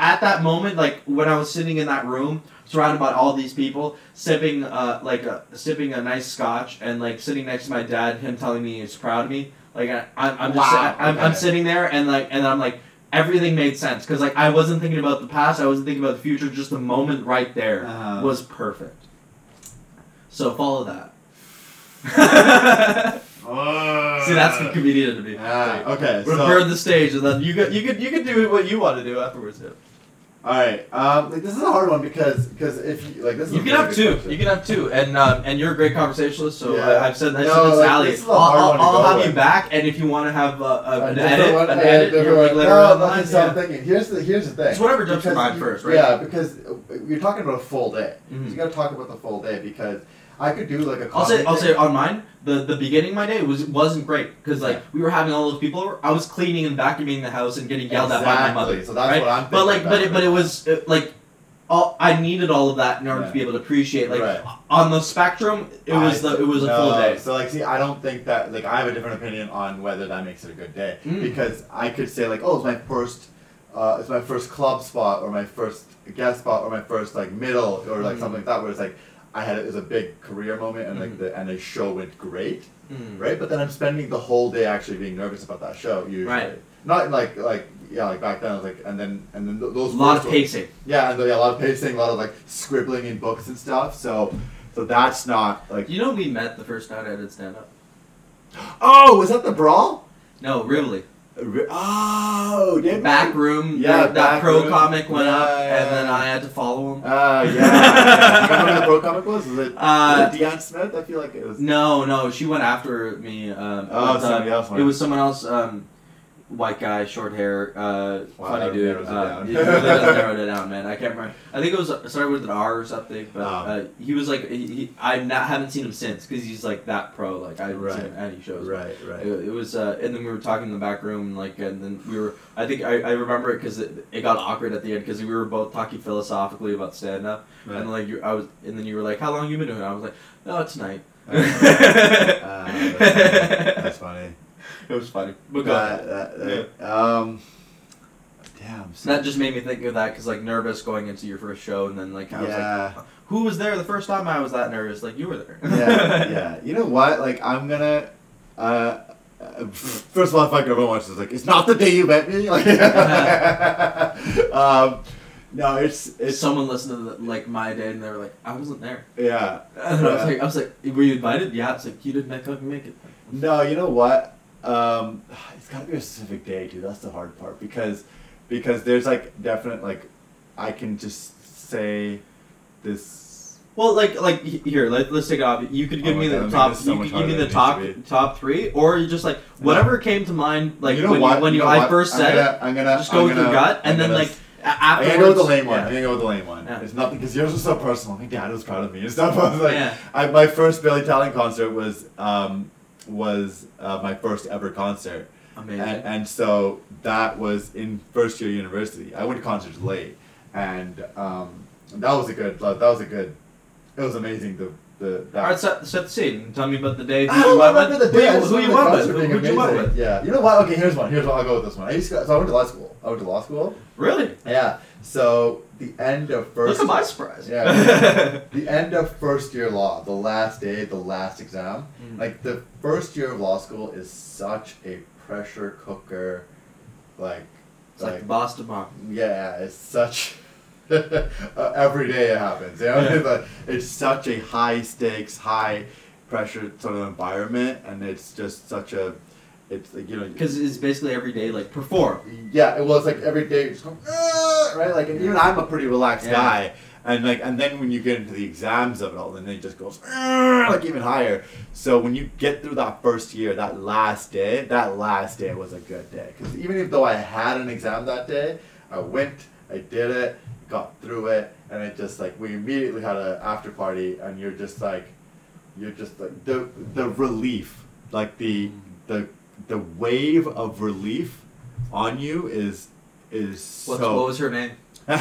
at that moment, like when I was sitting in that room, surrounded by all these people, sipping uh like a, sipping a nice scotch, and like sitting next to my dad, him telling me he's proud of me. Like I, I'm, I'm just, Wow, I'm, I'm sitting there, and like, and I'm like. Everything made sense because like I wasn't thinking about the past, I wasn't thinking about the future. Just the moment right there Uh-huh. was perfect. So follow that. Oh. See, that's the comedian to me. Ah, okay. We're So, burn the stage, and then you could you could you could do what you want to do afterwards. Yeah. All right. Um, like, this is a hard one because because if you like this is You can have two. question. You can have two, and um, and you're a great conversationalist. So Yeah. I, I've said I No, this like, to Ali. this is a I'll, hard I'll, one to I'll have with. you back, and if you want to have uh, a, an edit, one, an edit, you're like later no, on okay, line. I'm thinking. Here's the here's the thing. It's whatever jumps to Because mind first, right? Yeah, because you're talking about a full day. Mhm. So you got to talk about the full day because I could do like a. I'll say comedy I'll say on mine the the beginning of my day was wasn't great because like Yeah. we were having all those people over. I was cleaning and vacuuming the house and getting yelled at by my mother. So that's right? what I'm. But like, but it, but it was uh, like, all I needed all of that in order Yeah. to be able to appreciate. Like Right. on the spectrum, it was I- the it was a no, full day. So like, see, I don't think that like I have a different opinion on whether that makes it a good day Mm. because I could say like, oh, it's my first, uh, it's my first club spot or my first guest spot or my first like middle or like Mm. something like that where it's like I had it was a big career moment and like the and the show went great, Mm. right? But then I'm spending the whole day actually being nervous about that show usually. Right. Not like like yeah like back then I was like and then and then th- A those lot of pacing. Yeah, and yeah, a lot of pacing, a lot of like scribbling in books and stuff. So so that's not like You know, we met the first night I did stand up. Oh, was that the brawl? No, really. Oh, did? Back room. Yeah, that, that pro room. comic went Yeah, up, yeah, and then. I had to follow him. Uh, yeah. you remember who the pro comic was? Was it, Uh, was it Deion Smith? I feel like it was. No, no, she went after me. Um, Oh, uh, somebody else. It was someone else. Um, white guy, short hair, uh, Wow, funny dude. it Uh, down. it really does narrow it down, man. I can't remember. I think it was uh, started with an R or something, but Oh. uh, he was like, he, he, I not haven't seen him since because he's like that pro. Like I haven't Right. seen him at any shows. Right, right. It, it was, uh, and then we were talking in the back room, like, and then we were. I think I, I remember it because it, it got awkward at the end because we were both talking philosophically about stand up, right. and like you, I was, and then you were like, "How long you been doing?" it? I was like, "Oh, tonight." Uh, that's, funny. that's funny. It was funny. But go That, ahead. that, that, um, Damn. So that just made me think of that because like nervous going into your first show, and then like I was like, yeah. who was there the first time I was that nervous? Like you were there. yeah, yeah. You know what? Like, I'm gonna. Uh, uh, first of all, if I could ever watch this, like, it's not the day you met me. Like, um, no, it's it's Someone listened to the, like my day, and they were like, I wasn't there. yeah. And I was like, I was like, were you invited? Yeah. It's like you didn't make, fucking make it. No, you know what? Um, it's got to be a specific day, dude. That's the hard part because because there's like definite like I can just say this. Well, like, like here, let, let's take it off. You could give Oh me my the top. so you could give me the top it needs to top three, or you just like whatever came to mind. Like you know when what? you when you, know I what? first I'm said gonna, it, I'm gonna just go I'm with your gonna- gut, and I'm then gonna like s- a- I'm afterwards. gonna go with the lame one. yeah. I'm gonna go with the lame one. Yeah. It's nothing because yours was so personal. My dad was proud of me and stuff. I was like, Yeah. I, my first Billy Talent concert was um, was uh, my first ever concert. Amazing. And, and so that was in first year university. I went to concerts late, and um, that was a good. That was a good. It was amazing. The the. That. All right, set, set the scene. Tell me about the day. Who I don't remember the day. Who, who you went with? Who'd you went with? Yeah. You know what? Okay, here's one. Here's one. I'll go with this one. I used to, so I went to law school. I went to law school. Really? Yeah. So the end of first. Look at my surprise. Yeah. the end of first year law, the last day, the last exam. Mm. Like the first year of law school is such a pressure cooker. Like, it's like the Boston yeah, it's such. uh, every day it happens. You know, Yeah. But it's such a high stakes, high pressure sort of environment, and it's just such a. It's like you know. Because it's basically every day, like perform. Yeah, it was like every day, just going, "Ah," right? Like, and even I'm a pretty relaxed Yeah. guy, and like, and then when you get into the exams of it all, then it just goes "Ah," like even higher. So when you get through that first year, that last day, that last day was a good day because even if though I had an exam that day, I went, I did it, got through it, and it just like we immediately had a after party, and you're just like, you're just like the the relief, like the the the wave of relief on you is is What's, so. what was her name? no, I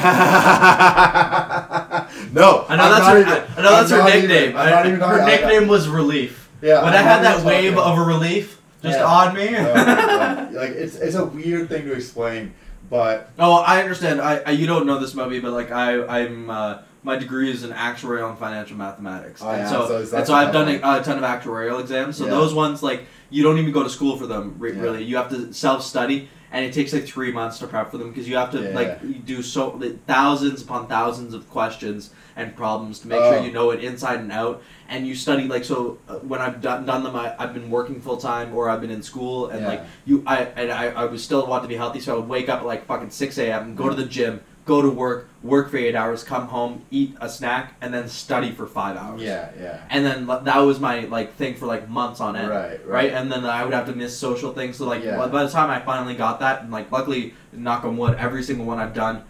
know I'm that's her. even- I know that's I'm her not even- nickname. I'm not her nickname was Relief. Yeah, when I'm I had that wave talking. of a relief just Yeah. on me. Uh, like it's it's a weird thing to explain, but Oh, I understand. I, I you don't know this about me, but like I I'm uh, my degree is in actuarial and financial mathematics, Oh, and yeah, so, so that and so I've done a, a ton of actuarial exams. So Yeah. those ones like you don't even go to school for them. Re- Yeah. Really, you have to self study, and it takes like three months to prep for them because you have to like you do so like, thousands upon thousands of questions and problems to make Oh. sure you know it inside and out. And you study like so uh, when I've done, done them, I, I've been working full time or I've been in school and like you I and I, I was still want to be healthy, so I would wake up at like fucking six a.m. go to the gym, go to work, work for eight hours, come home, eat a snack, and then study for five hours. yeah, yeah, And then that was my like thing for like months on end. Right, Right. right. And then I would have to miss social things. So like Yeah. by- the time I finally got that, and like luckily, knock on wood, every single one I've done.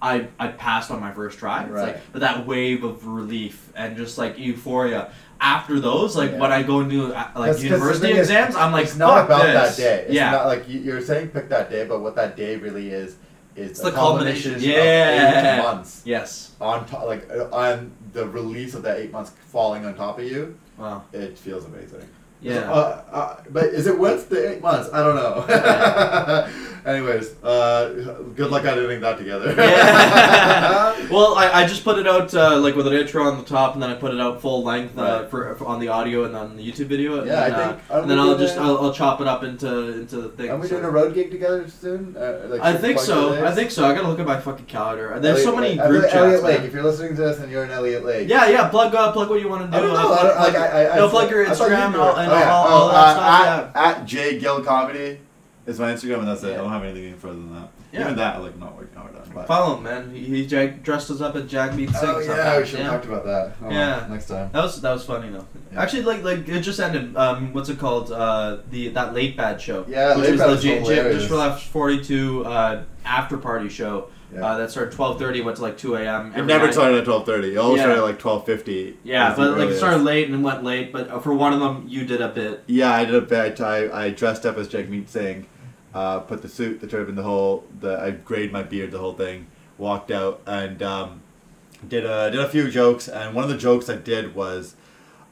I, I passed on my first try. It's Right. like but that wave of relief and just like euphoria after those, like Yeah. when I go into uh, 'Cause- like 'cause university is, exams, I'm like, it's not about this. that day. It's yeah, not like you, you're saying pick that day, but what that day really is It's the culmination. culmination Yeah. of eight months yes. on top, like on the release of that eight months falling on top of you. Wow. It feels amazing. Yeah. Uh, uh, but is it worth the eight months? I don't know. Anyways, uh, good luck editing that together. Yeah. well, I, I just put it out uh, like with an intro on the top, and then I put it out full length uh, Right. for, for on the audio and on the YouTube video. And Yeah, I then, uh, think- and then I'll just I'll, I'll chop it up into into things. Are we doing a road gig together soon? Like I think so. I think so. I gotta look at my fucking calendar. There's so many group Elliot, chats. Elliot Lake, man. if you're listening to this and you're in Elliot Lake. Yeah, yeah. Plug uh, plug what you want to I do. know. I don't, like, plug- I, I, no, plug your I Instagram and and Oh, yeah. all, Oh, that uh, stuff. at, at J Gill Comedy is my Instagram, and that's it. I don't have anything any further than that. Yeah. Even that, like not working hard on. yeah. But. Follow him, man. He, he jag- dressed us up at Jagmeet Singh. Oh yeah, we should have yeah. talked about that. Oh, Yeah. Next time. That was that was funny though. Yeah. Actually, like like it just ended. Um, what's it called? Uh, the that late bad show. Yeah, which Late was Bad the was Just for Laughs forty two uh, after party show. Yeah. Uh, that started twelve thirty, went to like two a.m. It every never night. started at twelve thirty. It always Yeah. started at like twelve fifty. Yeah, but like it started late and went late. But uh, for one of them, you did a bit. Yeah, I did a bit. I, I dressed up as Jagmeet Singh, uh, put the suit, the turban, the whole. The I grayed my beard, the whole thing. Walked out and um, did a did a few jokes. And one of the jokes I did was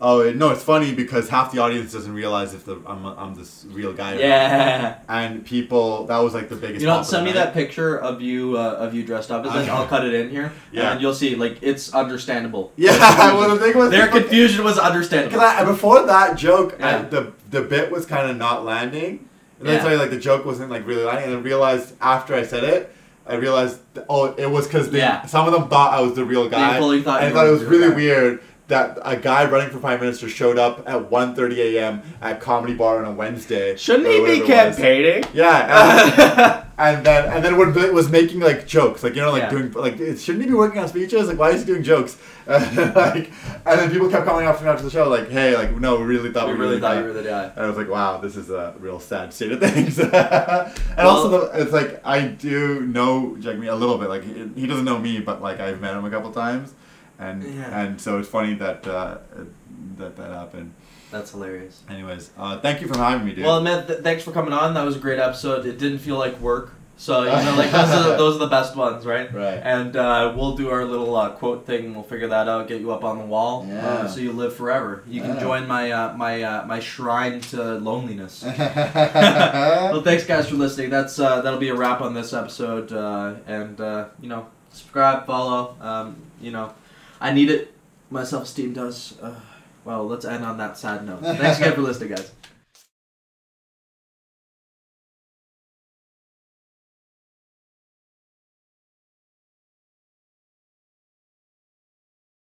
Oh it- no, it's funny because half the audience doesn't realize if the I'm I'm this real guy. Yeah. And people, that was like the biggest. You know, send me that picture of you uh, of you dressed up as like I'll cut it in here. Yeah. And you'll see like it's understandable. Yeah, well the thing was Their confusion was understandable. Because before that joke, I, the the bit was kind of not landing. And then Yeah. so like the joke wasn't like really landing, and I realized after I said it, I realized oh it was because Yeah. some of them thought I was the real guy. fully thought and I thought it was really guy. weird that a guy running for prime minister showed up at 1.30 a.m. at comedy bar on a Wednesday. Shouldn't he be whatever it was. campaigning? Yeah. And, and then and then when was making like jokes, like you know, like Yeah. doing like shouldn't he be working on speeches? Like why is he doing jokes? like and then people kept coming up to me after the show, like, hey, like no, we really thought we we, really thought you were the guy. and I was like, wow, this is a real sad state of things. and also, the, it's like I do know Jagmeet a little bit. Like he, he doesn't know me, but like I've met him a couple times, and Yeah. and so it's funny that uh, that that happened. That's hilarious. Anyways, uh, thank you for having me, dude. Well, man, th- thanks for coming on. That was a great episode. It didn't feel like work. So, you know, like those are, those are the best ones, right? right. And uh, we'll do our little uh, quote thing. We'll figure that out. Get you up on the wall, Yeah. uh, so you live forever. You can join my uh, my uh, my shrine to loneliness. well, thanks guys for listening. That's uh, that'll be a wrap on this episode. Uh, and uh, you know, subscribe, follow. Um, you know, I need it. My self esteem does. Uh, well, let's end on that sad note. Thanks again for listening, guys.